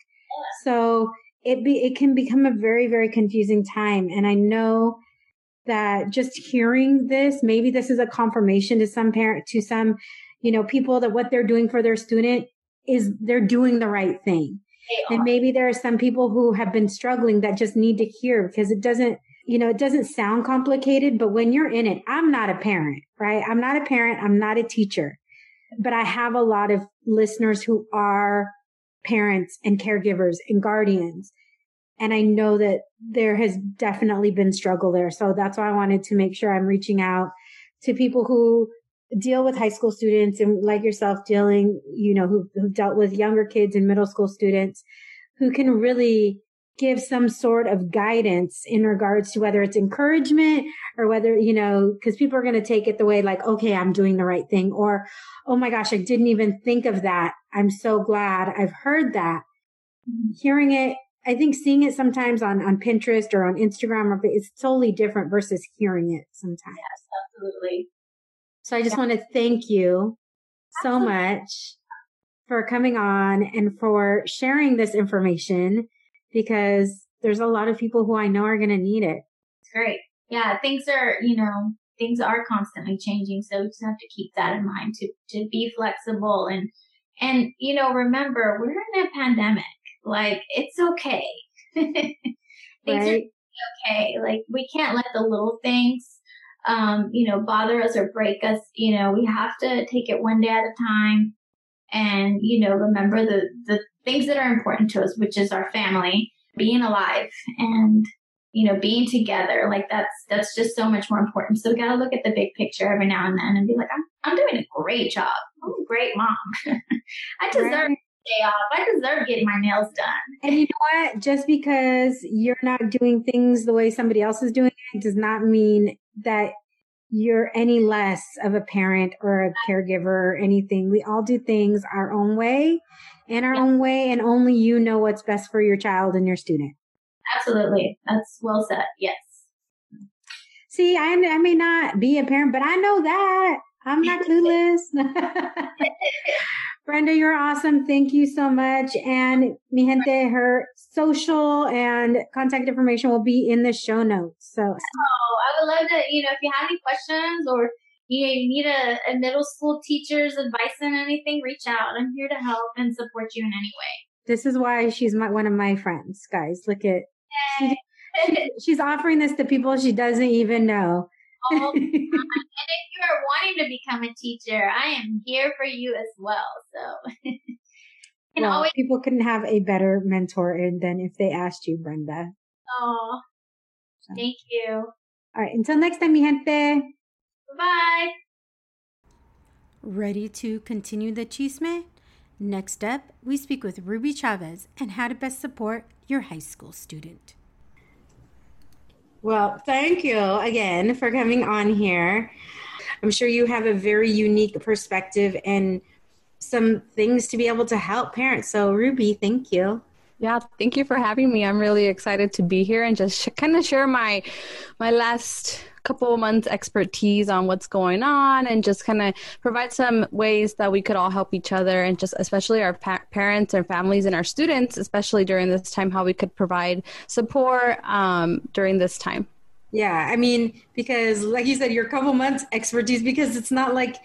So it be, it can become a very, very confusing time. And I know that just hearing this, maybe this is a confirmation to some parent, to some, you know, people that what they're doing for their student is they're doing the right thing. And maybe there are some people who have been struggling that just need to hear because it doesn't, you know, it doesn't sound complicated, but when you're in it, I'm not a parent, right? I'm not a parent. I'm not a teacher, but I have a lot of listeners who are parents and caregivers and guardians. And I know that there has definitely been struggle there. So that's why I wanted to make sure I'm reaching out to people who deal with high school students and like yourself dealing, you know, who, who dealt with younger kids and middle school students who can really give some sort of guidance in regards to whether it's encouragement or whether, you know, because people are going to take it the way like, okay, I'm doing the right thing or, oh my gosh, I didn't even think of that. I'm so glad I've heard that. Mm-hmm. Hearing it, I think seeing it sometimes on, on Pinterest or on Instagram or it's totally different versus hearing it sometimes. Yes, absolutely. So I just yeah. want to thank you so much for coming on and for sharing this information because there's a lot of people who I know are going to need it. It's great. Yeah, things are, you know, things are constantly changing. So we just have to keep that in mind to, to be flexible and, and, you know, remember we're in a pandemic. Like it's okay. things right. are okay. Like we can't let the little things, um, you know, bother us or break us. You know, we have to take it one day at a time and, you know, remember the, the things that are important to us, which is our family, being alive and, you know, being together. Like that's, that's just so much more important. So we got to look at the big picture every now and then and be like, I'm, I'm doing a great job. I'm a great mom. I deserve right. day off. I deserve getting my nails done. And you know what? Just because you're not doing things the way somebody else is doing it does not mean that you're any less of a parent or a caregiver or anything. We all do things our own way in our own way, and only you know what's best for your child and your student. Absolutely. That's well said. Yes. See, I, I may not be a parent, but I know that. I'm not clueless. Brenda, you're awesome. Thank you so much. And mi gente, her social and contact information will be in the show notes. So, oh, I would love to, you know, if you have any questions or you, know, you need a, a middle school teacher's advice on anything, reach out. I'm here to help and support you in any way. This is why she's my, one of my friends, guys. Look at, she, she, she's offering this to people she doesn't even know. Oh, and if you are wanting to become a teacher, I am here for you as well. So, and well, always people couldn't have a better mentor than if they asked you, Brenda. Oh, so. thank you. All right. Until next time, mi gente. Bye. Ready to continue the chisme? Next up, we speak with Ruby Chavez and how to best support your high school student. Well, thank you again for coming on here. I'm sure you have a very unique perspective and some things to be able to help parents. So, Ruby, thank you. Yeah, thank you for having me. I'm really excited to be here and just sh- kind of share my my last couple months expertise on what's going on and just kind of provide some ways that we could all help each other and just especially our pa- parents and families and our students especially during this time how we could provide support um, during this time yeah i mean because like you said your couple months expertise because it's not like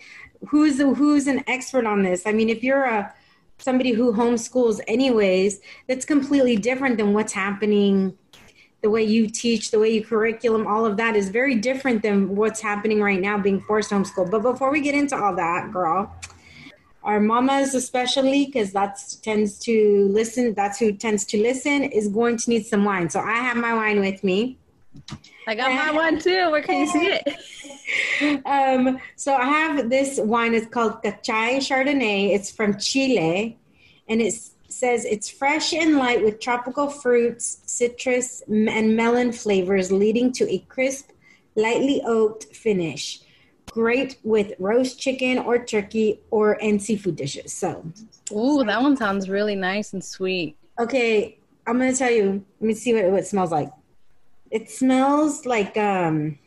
who's who's an expert on this i mean if you're a somebody who homeschools anyways that's completely different than what's happening the way you teach, the way you curriculum, all of that is very different than what's happening right now being forced homeschool. But before we get into all that, girl, our mamas especially, because that's tends to listen, that's who tends to listen, is going to need some wine. So I have my wine with me. I got my one too. Where can you see it? um, so I have this wine. It's called Cachai Chardonnay. It's from Chile, and it says it's fresh and light with tropical fruits, citrus, and melon flavors, leading to a crisp, lightly oaked finish. great with roast chicken or turkey or and seafood dishes. So, ooh, that one sounds really nice and sweet. Okay, I'm gonna tell you. Let me see what, what it smells like. It smells like um.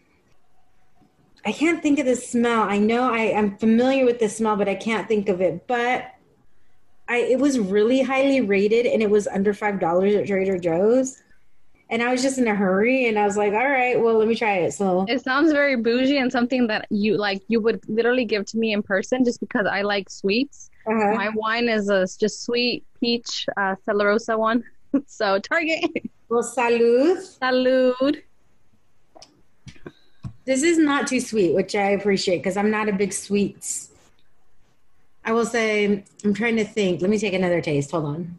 I can't think of the smell. I know I am familiar with the smell, but I can't think of it. But I it was really highly rated, and it was under five dollars at Trader Joe's and I was just in a hurry and I was like, all right, well, let me try it. So it sounds very bougie and something that you like, you would literally give to me in person just because I like sweets. Uh-huh. My wine is a just sweet peach uh, Stella Rosa one. so Target. Well, salud. Salud. This is not too sweet, which I appreciate because I'm not a big sweets. I will say, I'm trying to think. Let me take another taste. Hold on.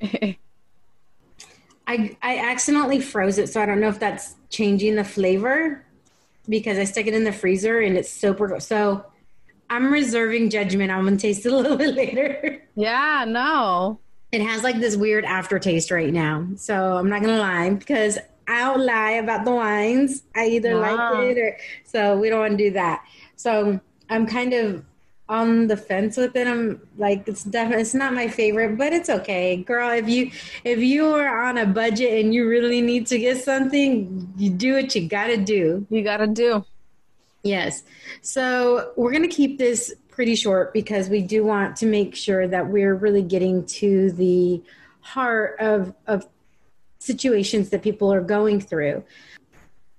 I I accidentally froze it, so I don't know if that's changing the flavor because I stuck it in the freezer and it's super. So I'm reserving judgment. I'm gonna taste it a little bit later. Yeah, no. It has like this weird aftertaste right now, so I'm not gonna lie because I don't lie about the wines. I either like it or so we don't want to do that. So I'm kind of on the fence with it. I'm like, it's definitely it's not my favorite, but it's okay, girl. If you if you are on a budget and you really need to get something, you do what you gotta do. You gotta do. Yes. So we're gonna keep this pretty short because we do want to make sure that we're really getting to the heart of of situations that people are going through.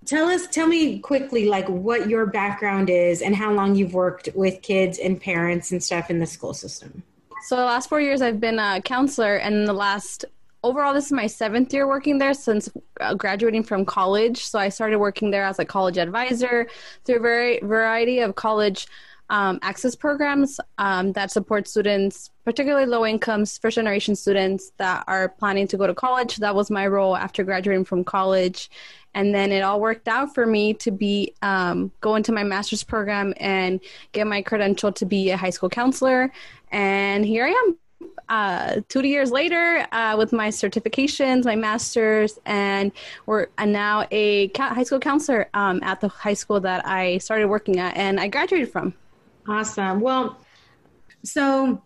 Tell us tell me quickly like what your background is and how long you've worked with kids and parents and stuff in the school system. So the last four years i've been a counselor and the last overall this is my seventh year working there since uh, graduating from college. So i started working there as a college advisor through a very variety of college um, access programs um, that support students, particularly low incomes, first generation students that are planning to go to college. That was my role after graduating from college. And then it all worked out for me to be um, go into my master's program and get my credential to be a high school counselor. And here i am uh, two years later uh, with my certifications my master's and we're I'm now a high school counselor um, at the high school that i started working at and i graduated from awesome. Well so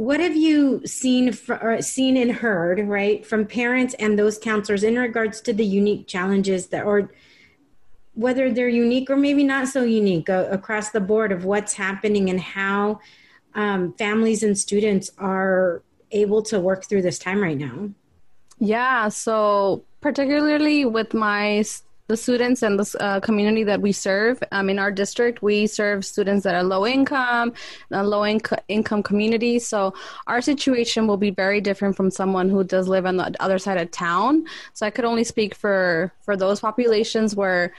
what have you seen for, seen and heard right from parents and those counselors in regards to the unique challenges that or whether they're unique or maybe not so unique uh, across the board of what's happening and how um, families and students are able to work through this time right now? Yeah so particularly with my the students and the uh, community that we serve. Um, in our district, we serve students that are low income, uh, low inc- income communities. So our situation will be very different from someone who does live on the other side of town. So I could only speak for for those populations where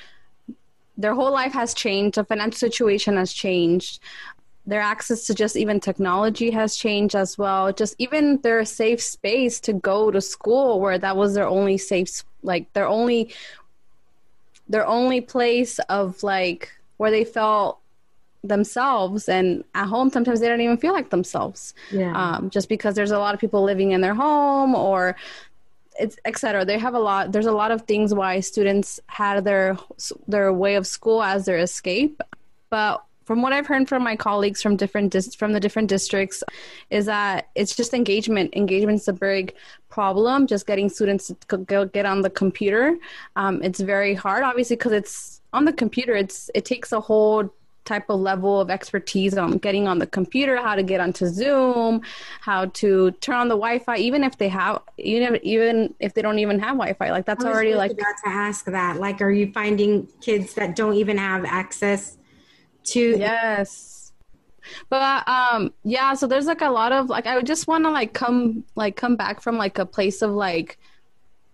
their whole life has changed, the financial situation has changed their access to just even technology has changed as well just even their safe space to go to school where that was their only safe like their only their only place of like where they felt themselves and at home sometimes they don't even feel like themselves yeah. um, just because there's a lot of people living in their home or it's etc they have a lot there's a lot of things why students had their their way of school as their escape but from what I've heard from my colleagues from different dis- from the different districts, is that it's just engagement. Engagement's a big problem. Just getting students to go get on the computer, um, it's very hard. Obviously, because it's on the computer, it's it takes a whole type of level of expertise on getting on the computer, how to get onto Zoom, how to turn on the Wi-Fi, even if they have, even if, even if they don't even have Wi-Fi. Like that's already like. About to ask that, like, are you finding kids that don't even have access to yes. But um yeah so there's like a lot of like i would just want to like come like come back from like a place of like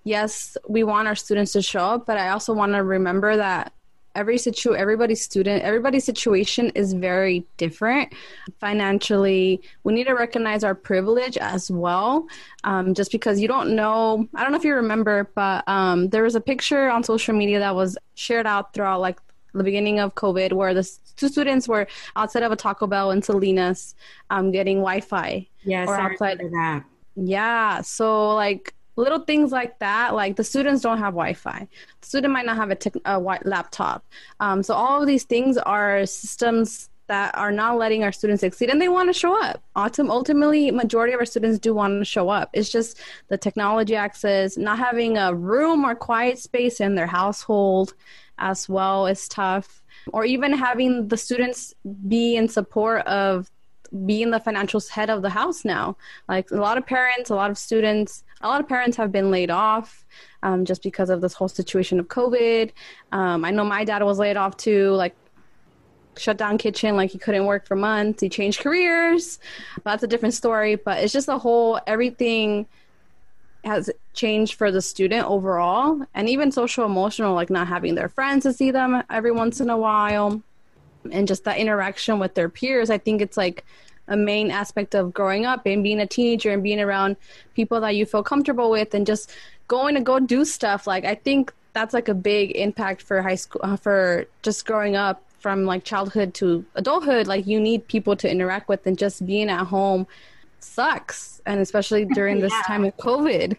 yes we want our students to show up but i also want to remember that every situ everybody's student everybody's situation is very different financially. We need to recognize our privilege as well um, just because you don't know i don't know if you remember but um, there was a picture on social media that was shared out throughout like the beginning of COVID, where the two students were outside of a Taco Bell in Salinas, um, getting Wi-Fi. Yes, or outside. That. Yeah, so like little things like that. Like the students don't have Wi-Fi. The student might not have a, tech, a laptop. Um, so all of these things are systems that are not letting our students succeed and they want to show up. Ultimately majority of our students do want to show up. It's just the technology access not having a room or quiet space in their household as well is tough. Or even having the students be in support of being the financial head of the house now. Like a lot of parents a lot of students a lot of parents have been laid off um, just because of this whole situation of covid. Um, i know my dad was laid off too like shut down kitchen like he couldn't work for months. He changed careers. That's a different story but it's just a whole everything has changed for the student overall. And even social emotional like not having their friends to see them every once in a while and just that interaction with their peers i think it's like a main aspect of growing up and being a teenager and being around people that you feel comfortable with and just going to go do stuff. Like i think that's like a big impact for high school uh, for just growing up from like childhood to adulthood like you need people to interact with and just being at home sucks and especially during this yeah. time of covid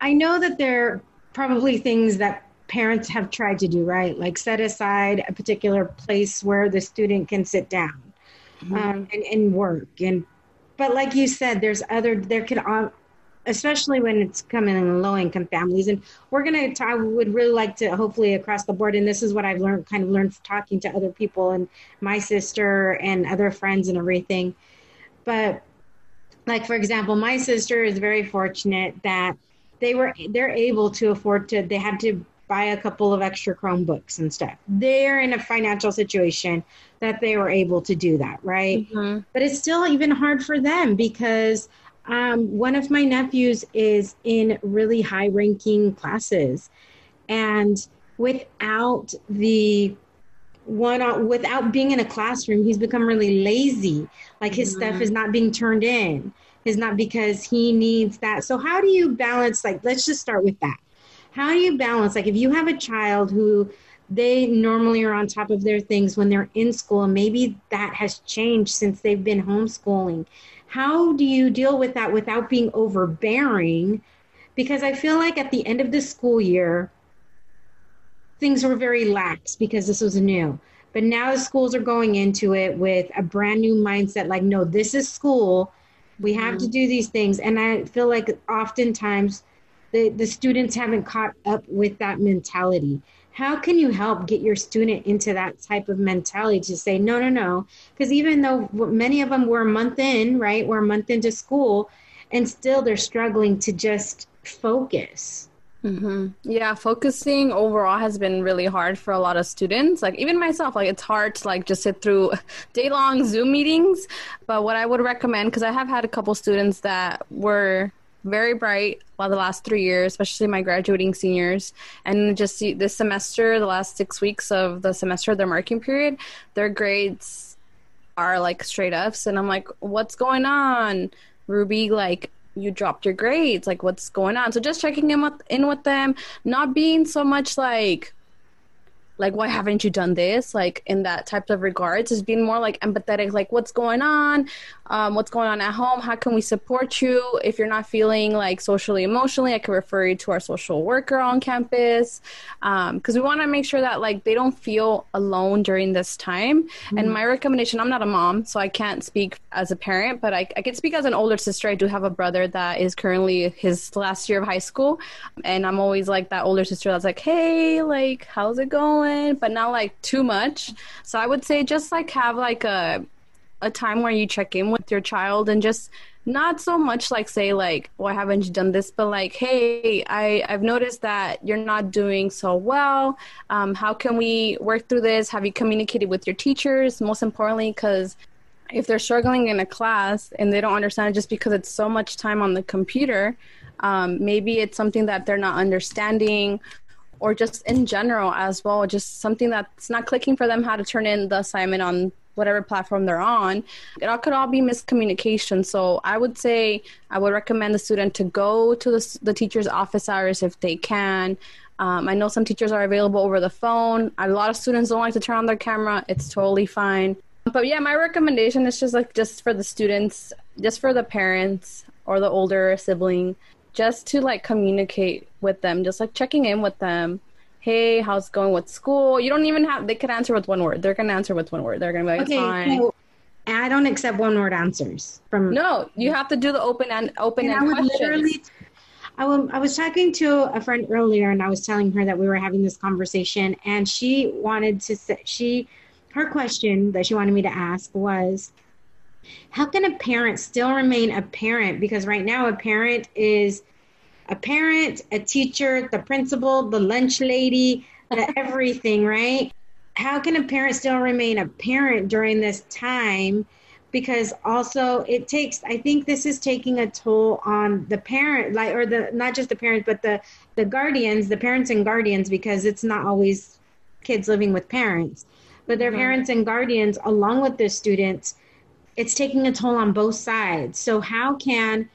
i know that there are probably things that parents have tried to do right like set aside a particular place where the student can sit down mm-hmm. um, and, and work and but like you said there's other there could especially when it's coming in low income families. And we're going to, I would really like to hopefully across the board. And this is what I've learned, kind of learned talking to other people and my sister and other friends and everything. But like, for example, my sister is very fortunate that they were, they're able to afford to, they had to buy a couple of extra Chromebooks and stuff. They're in a financial situation that they were able to do that, right? Mm-hmm. But it's still even hard for them because um, one of my nephews is in really high ranking classes. And without the one without being in a classroom, he's become really lazy. Like his mm-hmm. stuff is not being turned in. Is not because he needs that. So how do you balance like let's just start with that. How do you balance like if you have a child who they normally are on top of their things when they're in school and maybe that has changed since they've been homeschooling how do you deal with that without being overbearing? Because I feel like at the end of the school year, things were very lax because this was new. But now the schools are going into it with a brand new mindset like, no, this is school. We have mm-hmm. to do these things. And I feel like oftentimes the, the students haven't caught up with that mentality how can you help get your student into that type of mentality to say no no no. Because even though many of them were a month in right we're a month into school and still they're struggling to just focus. Mm-hmm. yeah focusing overall has been really hard for a lot of students like even myself like it's hard to like just sit through day long zoom meetings. But what i would recommend because i have had a couple students that were very bright while the last three years, especially my graduating seniors. And just see this semester, the last six weeks of the semester, their marking period, their grades are like straight ups And I'm like, what's going on? Ruby, like, you dropped your grades. Like, what's going on? So just checking in with, in with them, not being so much like, like why haven't you done this like in that type of regards is being more like empathetic like what's going on um, what's going on at home how can we support you if you're not feeling like socially emotionally i can refer you to our social worker on campus because um, we want to make sure that like they don't feel alone during this time mm-hmm. and my recommendation i'm not a mom so i can't speak as a parent but I, I can speak as an older sister i do have a brother that is currently his last year of high school and i'm always like that older sister that's like hey like how's it going but not like too much. So I would say just like have like a a time where you check in with your child and just not so much like say like why haven't you done this but like hey i i've noticed that you're not doing so well. Um, how can we work through this? Have you communicated with your teachers? Most importantly because if they're struggling in a class and they don't understand it just because it's so much time on the computer um, maybe it's something that they're not understanding or just in general as well, just something that's not clicking for them how to turn in the assignment on whatever platform they're on. It all could all be miscommunication. So I would say I would recommend the student to go to the, the teacher's office hours if they can. Um, I know some teachers are available over the phone. A lot of students don't like to turn on their camera. It's totally fine. But yeah, my recommendation is just like just for the students, just for the parents or the older sibling just to like communicate with them, just like checking in with them. Hey, how's it going with school? You don't even have. They could answer with one word. They're gonna answer with one word. They're gonna be like, okay, fine. So I don't accept one word answers from. No, you have to do the open and open and, and questions. I, w- I was talking to a friend earlier, and I was telling her that we were having this conversation, and she wanted to say she her question that she wanted me to ask was how can a parent still remain a parent because right now a parent is a parent a teacher the principal the lunch lady the everything right? How can a parent still remain a parent during this time? Because also it takes i think this is taking a toll on the parent like or the not just the parents but the the guardians the parents and guardians because it's not always kids living with parents. But their mm-hmm. parents and guardians along with the students it's taking a toll on both sides. So how can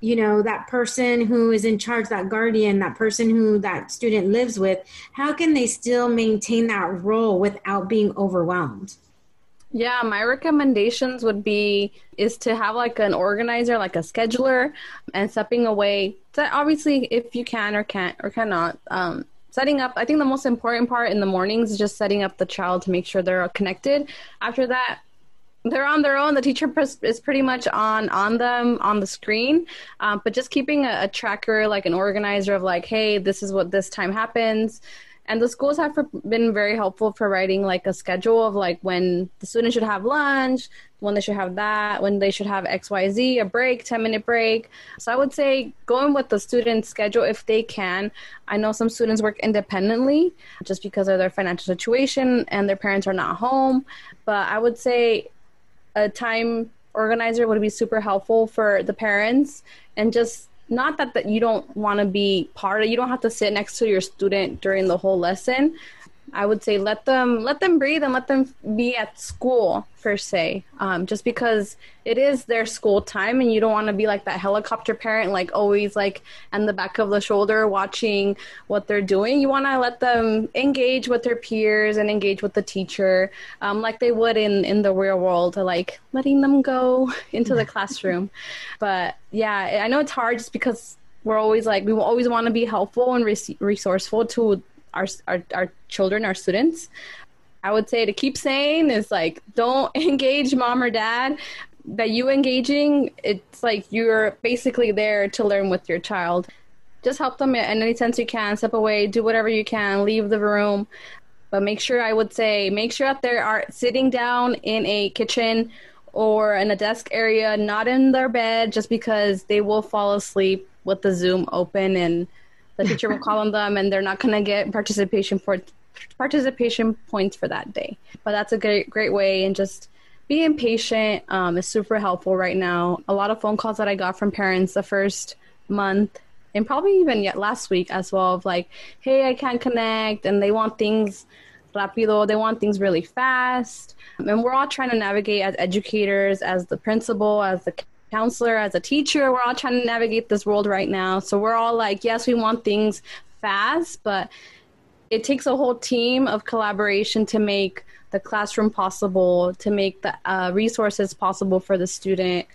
you know that person who is in charge that guardian that person who that student lives with how can they still maintain that role without being overwhelmed yeah, my recommendations would be is to have like an organizer, like a scheduler, and stepping away. Obviously, if you can or can't or cannot, um, setting up. I think the most important part in the mornings is just setting up the child to make sure they're connected. After that, they're on their own. The teacher is pretty much on on them on the screen, um, but just keeping a, a tracker, like an organizer of like, hey, this is what this time happens. And the schools have been very helpful for writing like a schedule of like when the students should have lunch when they should have that when they should have xyz a break 10 minute break. So i would say going with the student schedule if they can. I know some students work independently just because of their financial situation and their parents are not home. But i would say a time organizer would be super helpful for the parents. And just not that, that you don't want to be part of you don't have to sit next to your student during the whole lesson I would say let them let them breathe and let them be at school per se. Um, just because it is their school time, and you don't want to be like that helicopter parent, like always like in the back of the shoulder watching what they're doing. You want to let them engage with their peers and engage with the teacher, um, like they would in in the real world, like letting them go into the classroom. But yeah, I know it's hard just because we're always like we always want to be helpful and resourceful to our, our, our children, our students. I would say to keep saying is like don't engage mom or dad. That you engaging, it's like you're basically there to learn with your child. Just help them in any sense you can. Step away, do whatever you can, leave the room, but make sure I would say make sure that they are sitting down in a kitchen or in a desk area, not in their bed, just because they will fall asleep with the Zoom open and the teacher will call on them and they're not going to get participation for participation points for that day. But that's a great great way and just being patient um, is super helpful right now. A lot of phone calls that i got from parents the first month and probably even yet last week as well of like hey i can't connect and they want things rapido they want things really fast. And we're all trying to navigate as educators as the principal as the counselor, as a teacher, we're all trying to navigate this world right now. So we're all like, yes, we want things fast, but it takes a whole team of collaboration to make the classroom possible, to make the uh, resources possible for the student.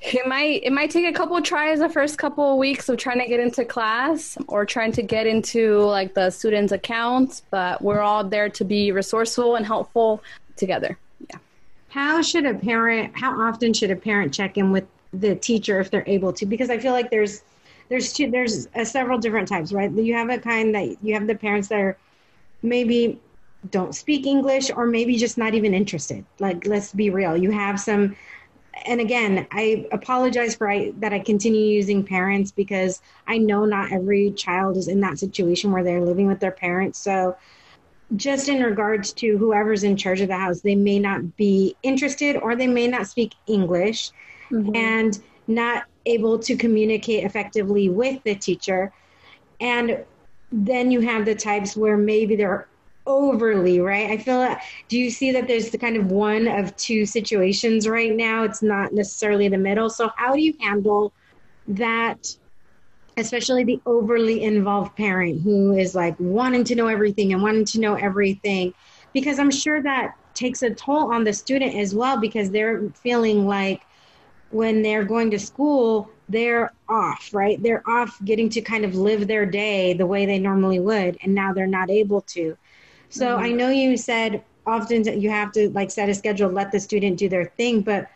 It might it might take a couple tries the first couple of weeks of trying to get into class or trying to get into like the students' accounts, but we're all there to be resourceful and helpful together how should a parent how often should a parent check in with the teacher if they're able to? Because i feel like there's there's two there's uh, several different types right? You have a kind that you have the parents that are maybe don't speak english or maybe just not even interested. Like let's be real. You have some and again i apologize for I, that i continue using parents because i know not every child is in that situation where they're living with their parents. So just in regards to whoever's in charge of the house, they may not be interested or they may not speak English mm-hmm. and not able to communicate effectively with the teacher. And then you have the types where maybe they're overly, right? I feel like, do you see that there's the kind of one of two situations right now? It's not necessarily the middle. So, how do you handle that especially the overly involved parent who is like wanting to know everything and wanting to know everything because i'm sure that takes a toll on the student as well because they're feeling like when they're going to school they're off, right? They're off getting to kind of live their day the way they normally would, and now they're not able to. So mm-hmm. I know you said often you have to like set a schedule, let the student do their thing, but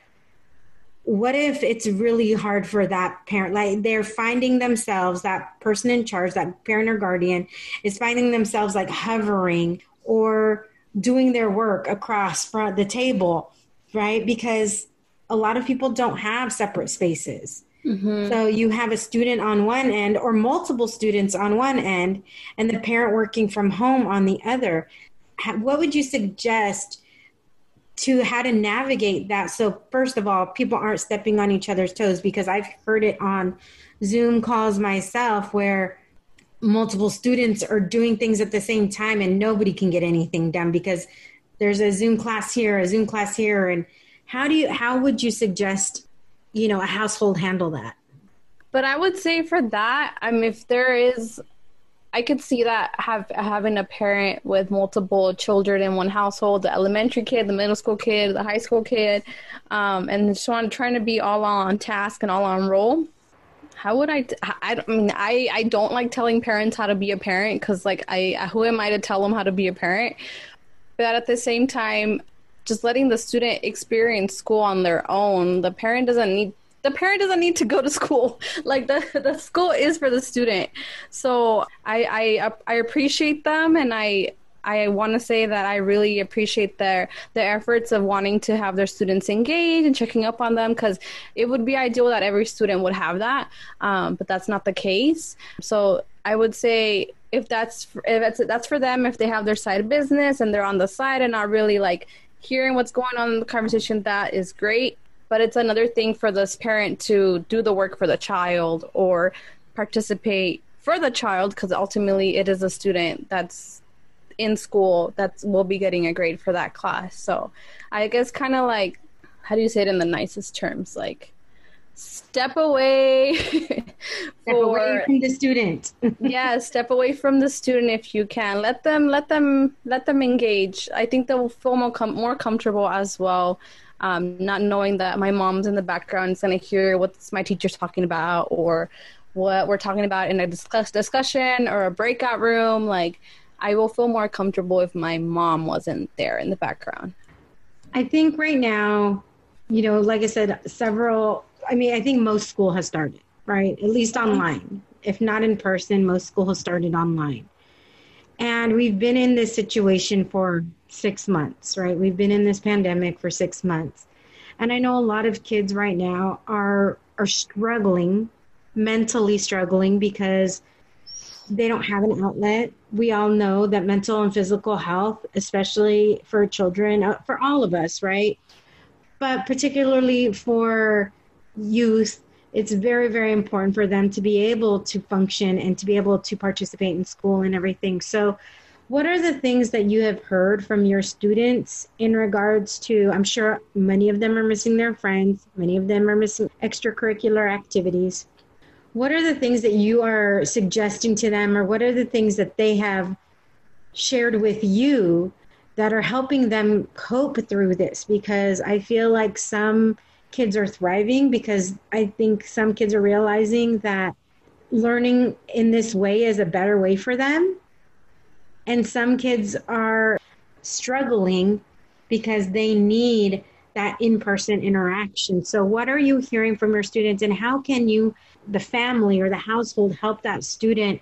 what if it's really hard for that parent like they're finding themselves that person in charge that parent or guardian is finding themselves like hovering or doing their work across front the table right? Because a lot of people don't have separate spaces. Mm-hmm. so you have a student on one end or multiple students on one end and the parent working from home on the other. What would you suggest to how to navigate that. So, first of all, people aren't stepping on each other's toes because I've heard it on Zoom calls myself where multiple students are doing things at the same time and nobody can get anything done because there's a Zoom class here, a Zoom class here. And how do you, how would you suggest, you know, a household handle that? But I would say for that, I mean, if there is I could see that have having a parent with multiple children in one household, the elementary kid, the middle school kid, the high school kid, um, and just want trying to be all on task and all on roll. How would I, I mean, I I don't like telling parents how to be a parent because like I who am I to tell them how to be a parent? But at the same time, just letting the student experience school on their own. The parent doesn't need the parent doesn't need to go to school. Like the the school is for the student. So I I I appreciate them and I I want to say that I really appreciate their their efforts of wanting to have their students engaged and checking up on them because it would be ideal that every student would have that, um, but that's not the case. So I would say if that's if that's that's for them if they have their side business and they're on the side and not really like hearing what's going on in the conversation, that is great but it's another thing for this parent to do the work for the child or participate for the child because ultimately it is a student that's in school that will be getting a grade for that class. So i guess kind of like how do you say it in the nicest terms? Like step away step away from the student. Yeah step away from the student if you can. Let them let them let them engage. I think they'll feel more, com- more comfortable as well um, not knowing that my mom's in the background is going to hear what my teacher's talking about or what we're talking about in a discuss- discussion or a breakout room. Like, I will feel more comfortable if my mom wasn't there in the background. I think right now, you know, like I said, several, I mean, I think most school has started, right? At least mm-hmm. online. If not in person, most school has started online. And we've been in this situation for six months, right? We've been in this pandemic for six months. And I know a lot of kids right now are are struggling, mentally struggling because they don't have an outlet. We all know that mental and physical health, especially for children, uh, for all of us, right? But particularly for youth, it's very, very important for them to be able to function and to be able to participate in school and everything. So, what are the things that you have heard from your students in regards to? I'm sure many of them are missing their friends, many of them are missing extracurricular activities. What are the things that you are suggesting to them, or what are the things that they have shared with you that are helping them cope through this? Because I feel like some kids are thriving because I think some kids are realizing that learning in this way is a better way for them. And some kids are struggling because they need that in person interaction. So, what are you hearing from your students, and how can you, the family or the household, help that student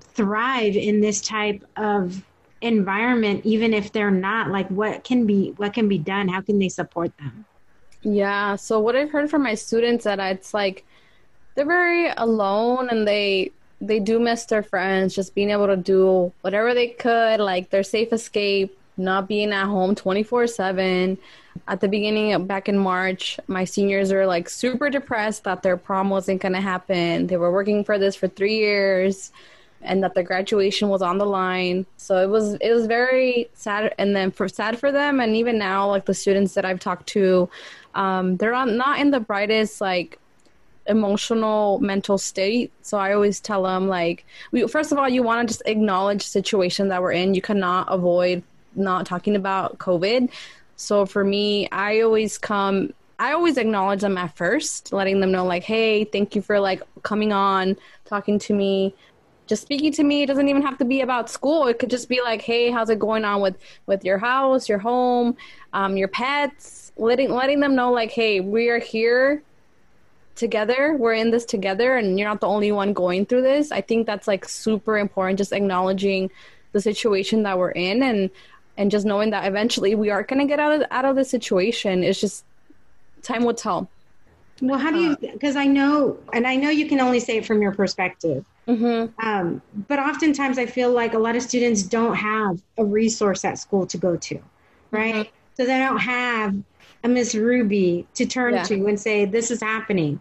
thrive in this type of environment even if they're not? Like what can be what can be done? How can they support them yeah so what i've heard from my students that it's like they're very alone and they they do miss their friends, just being able to do whatever they could, like their safe escape, not being at home 24 7. At the beginning, back in March, my seniors were like super depressed that their prom wasn't going to happen. They were working for this for three years and that their graduation was on the line. So it was it was very sad and then for sad for them and even now like the students that I've talked to um, they're not, in the brightest like emotional mental state so i always tell them like we, first of all you want to just acknowledge the situation that we're in you cannot avoid not talking about covid so for me i always come I always acknowledge them at first, letting them know like, "Hey, thank you for like coming on, talking to me." Just speaking to me it doesn't even have to be about school. It could just be like, "Hey, how's it going on with with your house, your home, um, your pets?" Letting letting them know like, "Hey, we are here together. We're in this together, and you're not the only one going through this." I think that's like super important. Just acknowledging the situation that we're in, and and just knowing that eventually we are going to get out of out of the situation. It's just time will tell. Well, how do you? Because I know, and I know you can only say it from your perspective. Mm-hmm. Um, but oftentimes, I feel like a lot of students don't have a resource at school to go to, right? Mm-hmm. So they don't have a Miss Ruby to turn Yeah. to and say, "This is happening."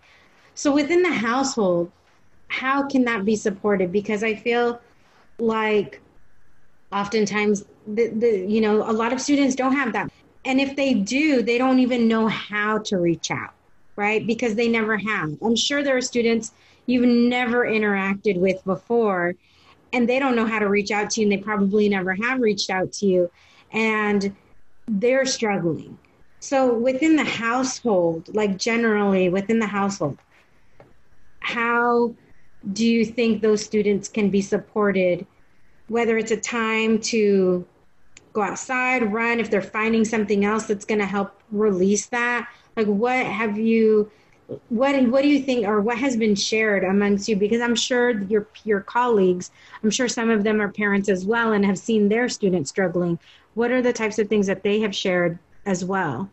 So within the household, how can that be supported? Because I feel like oftentimes the, the you know a lot of students don't have that and if they do they don't even know how to reach out right because they never have i'm sure there are students you've never interacted with before and they don't know how to reach out to you and they probably never have reached out to you and they're struggling so within the household like generally within the household how do you think those students can be supported whether it's a time to go outside, run, if they're finding something else that's going to help release that. Like, what have you, what what do you think, or what has been shared amongst you? Because I'm sure your your colleagues, I'm sure some of them are parents as well and have seen their students struggling. What are the types of things that they have shared as well?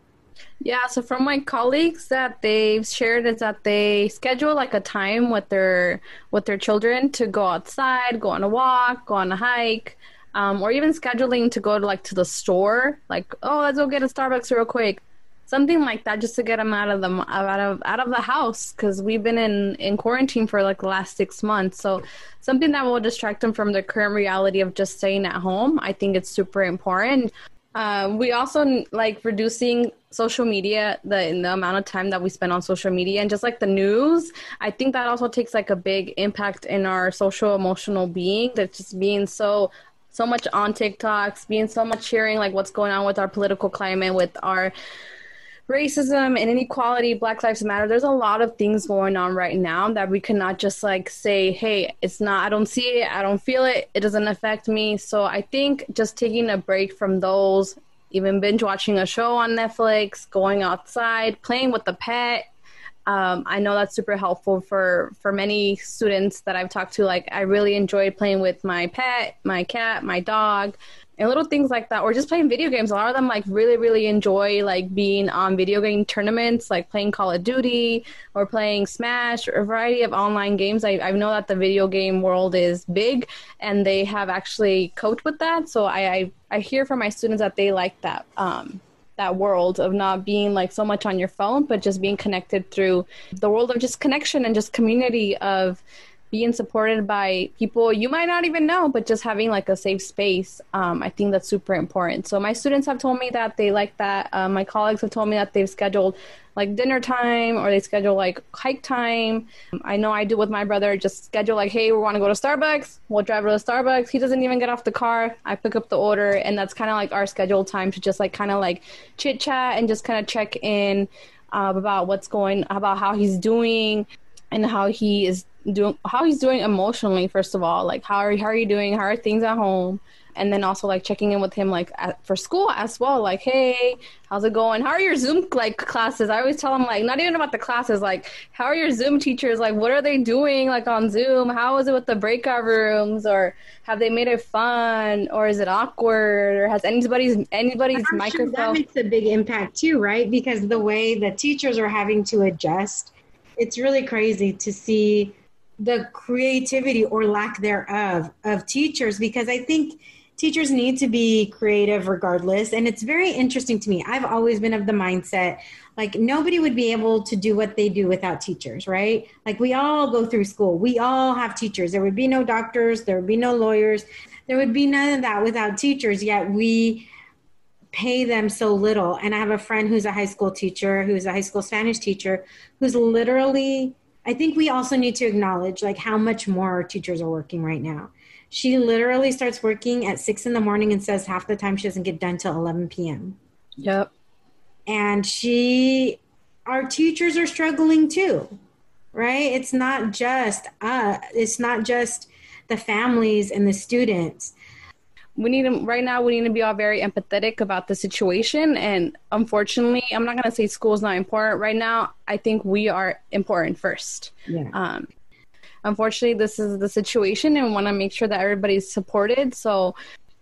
Yeah, so from my colleagues that they've shared is that they schedule like a time with their with their children to go outside, go on a walk, go on a hike, um, or even scheduling to go to like to the store, like oh let's go get a Starbucks real quick, something like that, just to get them out of them out of out of the house because we've been in in quarantine for like the last six months. So something that will distract them from the current reality of just staying at home. I think it's super important. Um, we also like reducing social media, the in the amount of time that we spend on social media, and just like the news. I think that also takes like a big impact in our social emotional being. that just being so so much on TikToks, being so much sharing like what's going on with our political climate, with our racism and inequality, Black Lives Matter. There's a lot of things going on right now that we cannot just like say, hey, it's not, I don't see it, I don't feel it, it doesn't affect me. So I think just taking a break from those, even binge watching a show on Netflix, going outside, playing with the pet. Um, I know that's super helpful for for many students that I've talked to. Like, I really enjoyed playing with my pet, my cat, my dog, and little things like that or just playing video games. A lot of them like really really enjoy like being on video game tournaments like playing call of duty or playing smash or a variety of online games. I, I know that the video game world is big and they have actually coped with that. So i i, I hear from my students that they like that um that world of not being like so much on your phone but just being connected through the world of just connection and just community of being supported by people you might not even know, but just having like a safe space. Um, I think that's super important. So my students have told me that they like that. Uh, my colleagues have told me that they've scheduled like dinner time or they schedule like hike time. I know I do with my brother. Just schedule like, hey, we want to go to Starbucks. We'll drive to Starbucks. He doesn't even get off the car. I pick up the order, and that's kind of like our scheduled time to just like kind of like chit chat and just kind of check in uh, about what's going, about how he's doing, and how he is doing how he's doing emotionally first of all like how are, how are you doing? How are things at home? And then also like checking in with him like at, for school as well like hey how's it going? How are your zoom like classes? I always tell him like not even about the classes like how are your zoom teachers? Like what are they doing like on zoom? How is it with the breakout rooms? Or have they made it fun? Or is it awkward? Or has anybody's anybody's I'm sure microphone that makes a big impact too, right? Because the way the teachers are having to adjust, it's really crazy to see the creativity or lack thereof of teachers because I think teachers need to be creative regardless. And it's very interesting to me. I've always been of the mindset like nobody would be able to do what they do without teachers, right? Like we all go through school, we all have teachers. There would be no doctors, there would be no lawyers, there would be none of that without teachers, yet we pay them so little. And I have a friend who's a high school teacher, who's a high school Spanish teacher, who's literally, I think we also need to acknowledge like how much more our teachers are working right now. She literally starts working at six in the morning and says half the time she doesn't get done till 11 p.m. yep And she our teachers are struggling too, right? It's not just uh, it's not just the families and the students we need to right now we need to be all very empathetic about the situation. And unfortunately i'm not going to say school is not important. Right now i think we are important first. Yeah. um, unfortunately this is the situation and want to make sure that everybody's supported. So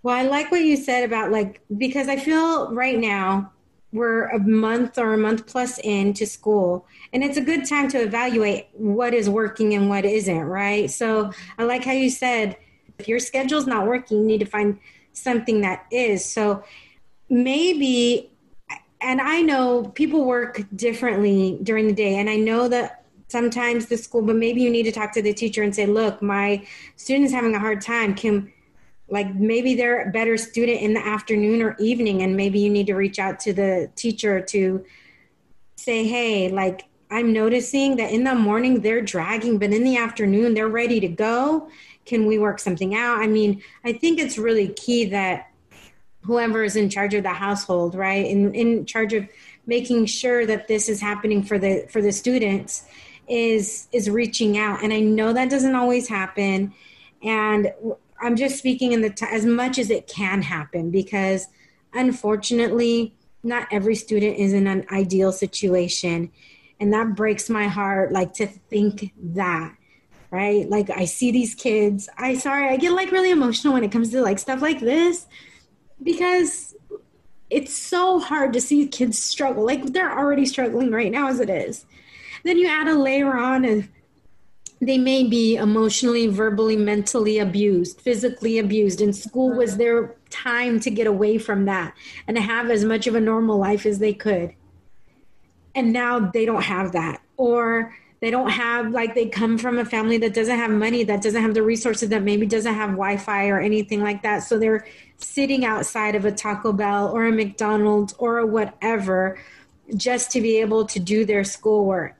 well i like what you said about like because i feel right now we're a month or a month plus into school and it's a good time to evaluate what is working and what isn't right? So i like how you said if your schedule's not working, you need to find something that is. So maybe, and I know people work differently during the day, and I know that sometimes the school, but maybe you need to talk to the teacher and say, look, my student's having a hard time. Can, like maybe they're a better student in the afternoon or evening, and maybe you need to reach out to the teacher to say, hey, like, I'm noticing that in the morning they're dragging, but in the afternoon they're ready to go can we work something out? I mean, I think it's really key that whoever is in charge of the household, right, in, in charge of making sure that this is happening for the for the students is is reaching out. And i know that doesn't always happen. And i'm just speaking in the t- as much as it can happen because unfortunately not every student is in an ideal situation. And that breaks my heart like to think that right? Like I see these kids. I sorry, I get like really emotional when it comes to like stuff like this because it's so hard to see kids struggle. Like they're already struggling right now as it is. Then you add a layer on of they may be emotionally, verbally, mentally abused, physically abused, and school was their time to get away from that and have as much of a normal life as they could. And now they don't have that. Or they don't have like they come from a family that doesn't have money that doesn't have the resources that maybe doesn't have wi-fi or anything like that. So they're sitting outside of a taco bell or a mcdonald's or whatever just to be able to do their schoolwork.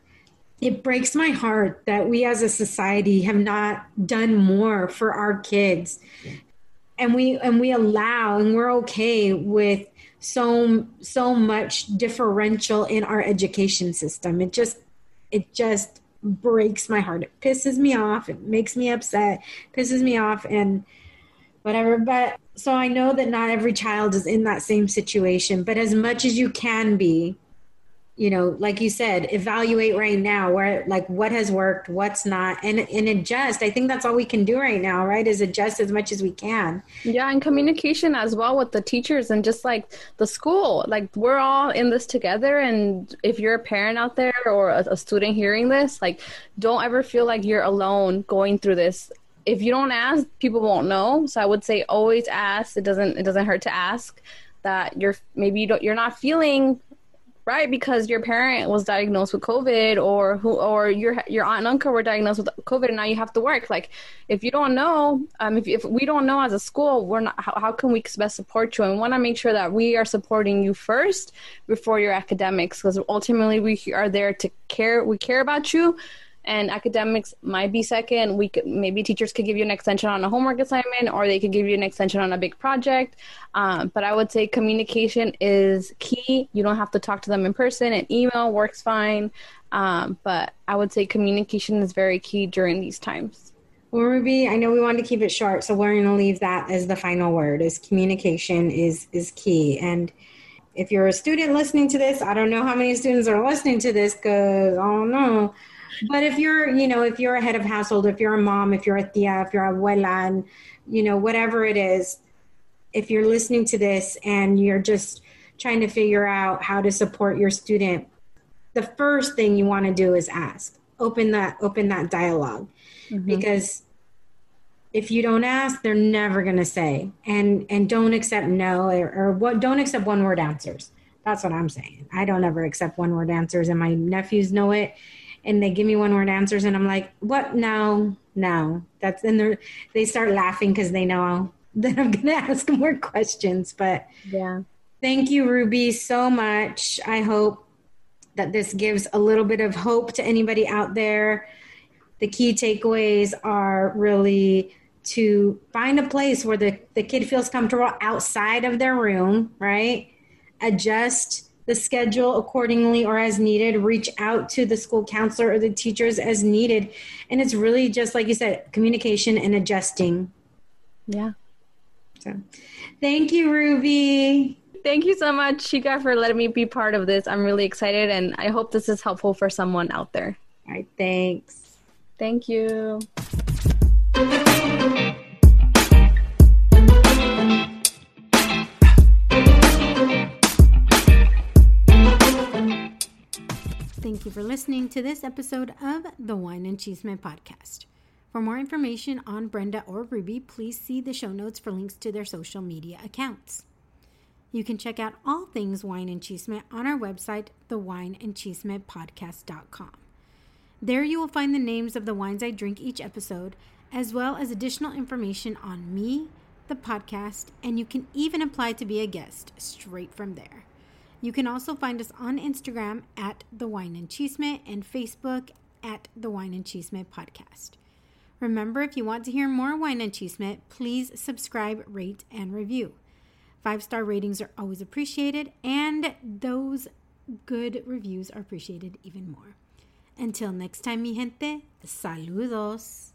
It breaks my heart that we as a society have not done more for our kids. And we and we allow and we're okay with so so much differential in our education system. It just it just breaks my heart. It pisses me off. It makes me upset, pisses me off, and whatever. But so I know that not every child is in that same situation, but as much as you can be, you know like you said evaluate right now where like what has worked what's not and and adjust. I think that's all we can do right now right is adjust as much as we can. Yeah and communication as well with the teachers and just like the school. Like we're all in this together and if you're a parent out there or a, a student hearing this like don't ever feel like you're alone going through this. If you don't ask people won't know. So i would say always ask. It doesn't it doesn't hurt to ask that you're maybe you don't you're not feeling right because your parent was diagnosed with covid or who or your your aunt and uncle were diagnosed with covid and now you have to work. Like if you don't know um if, if we don't know as a school we're not how, how can we best support you? And want to make sure that we are supporting you first before your academics because ultimately we are there to care we care about you and academics might be second. We could maybe teachers could give you an extension on a homework assignment, or they could give you an extension on a big project. Um, but I would say communication is key. You don't have to talk to them in person. An email works fine, um, but I would say communication is very key during these times. Well, Ruby, I know we wanted to keep it short, so we're going to leave that as the final word. Is communication is is key and if you're a student listening to this, I don't know how many students are listening to this because I don't know but if you're, you know, if you're a head of household, if you're a mom, if you're a tia, if you're a abuela, and, you know, whatever it is, if you're listening to this and you're just trying to figure out how to support your student, the first thing you want to do is ask. Open that open that dialog mm-hmm. Because if you don't ask, they're never going to say. And and don't accept no or, or what don't accept one word answers. That's what I'm saying. I don't ever accept one word answers and my nephews know it and they give me one word answers and i'm like what no no that's and they they start laughing because they know that i'm gonna ask more questions but yeah. thank you ruby so much. I hope that this gives a little bit of hope to anybody out there. The key takeaways are really to find a place where the, the kid feels comfortable outside of their room right? Adjust the schedule accordingly or as needed. Reach out to the school counselor or the teachers as needed. And it's really just like you said, communication and adjusting. Yeah. So thank you, Ruby. Thank you so much, Chica, for letting me be part of this. I'm really excited and I hope this is helpful for someone out there. All right, thanks. Thank you. Thank you for listening to this episode of the Wine and Chisme podcast. For more information on Brenda or Ruby, please see the show notes for links to their social media accounts. You can check out all things wine and chisme on our website, thewineandchismepodcast.com. There you will find the names of the wines I drink each episode, as well as additional information on me, the podcast, and you can even apply to be a guest straight from there. You can also find us on Instagram at The Wine and Chisme and Facebook at The Wine and Chisme Podcast. Remember, if you want to hear more Wine and Chisme, please subscribe, rate, and review. Five star ratings are always appreciated, and those good reviews are appreciated even more. Until next time, mi gente, saludos.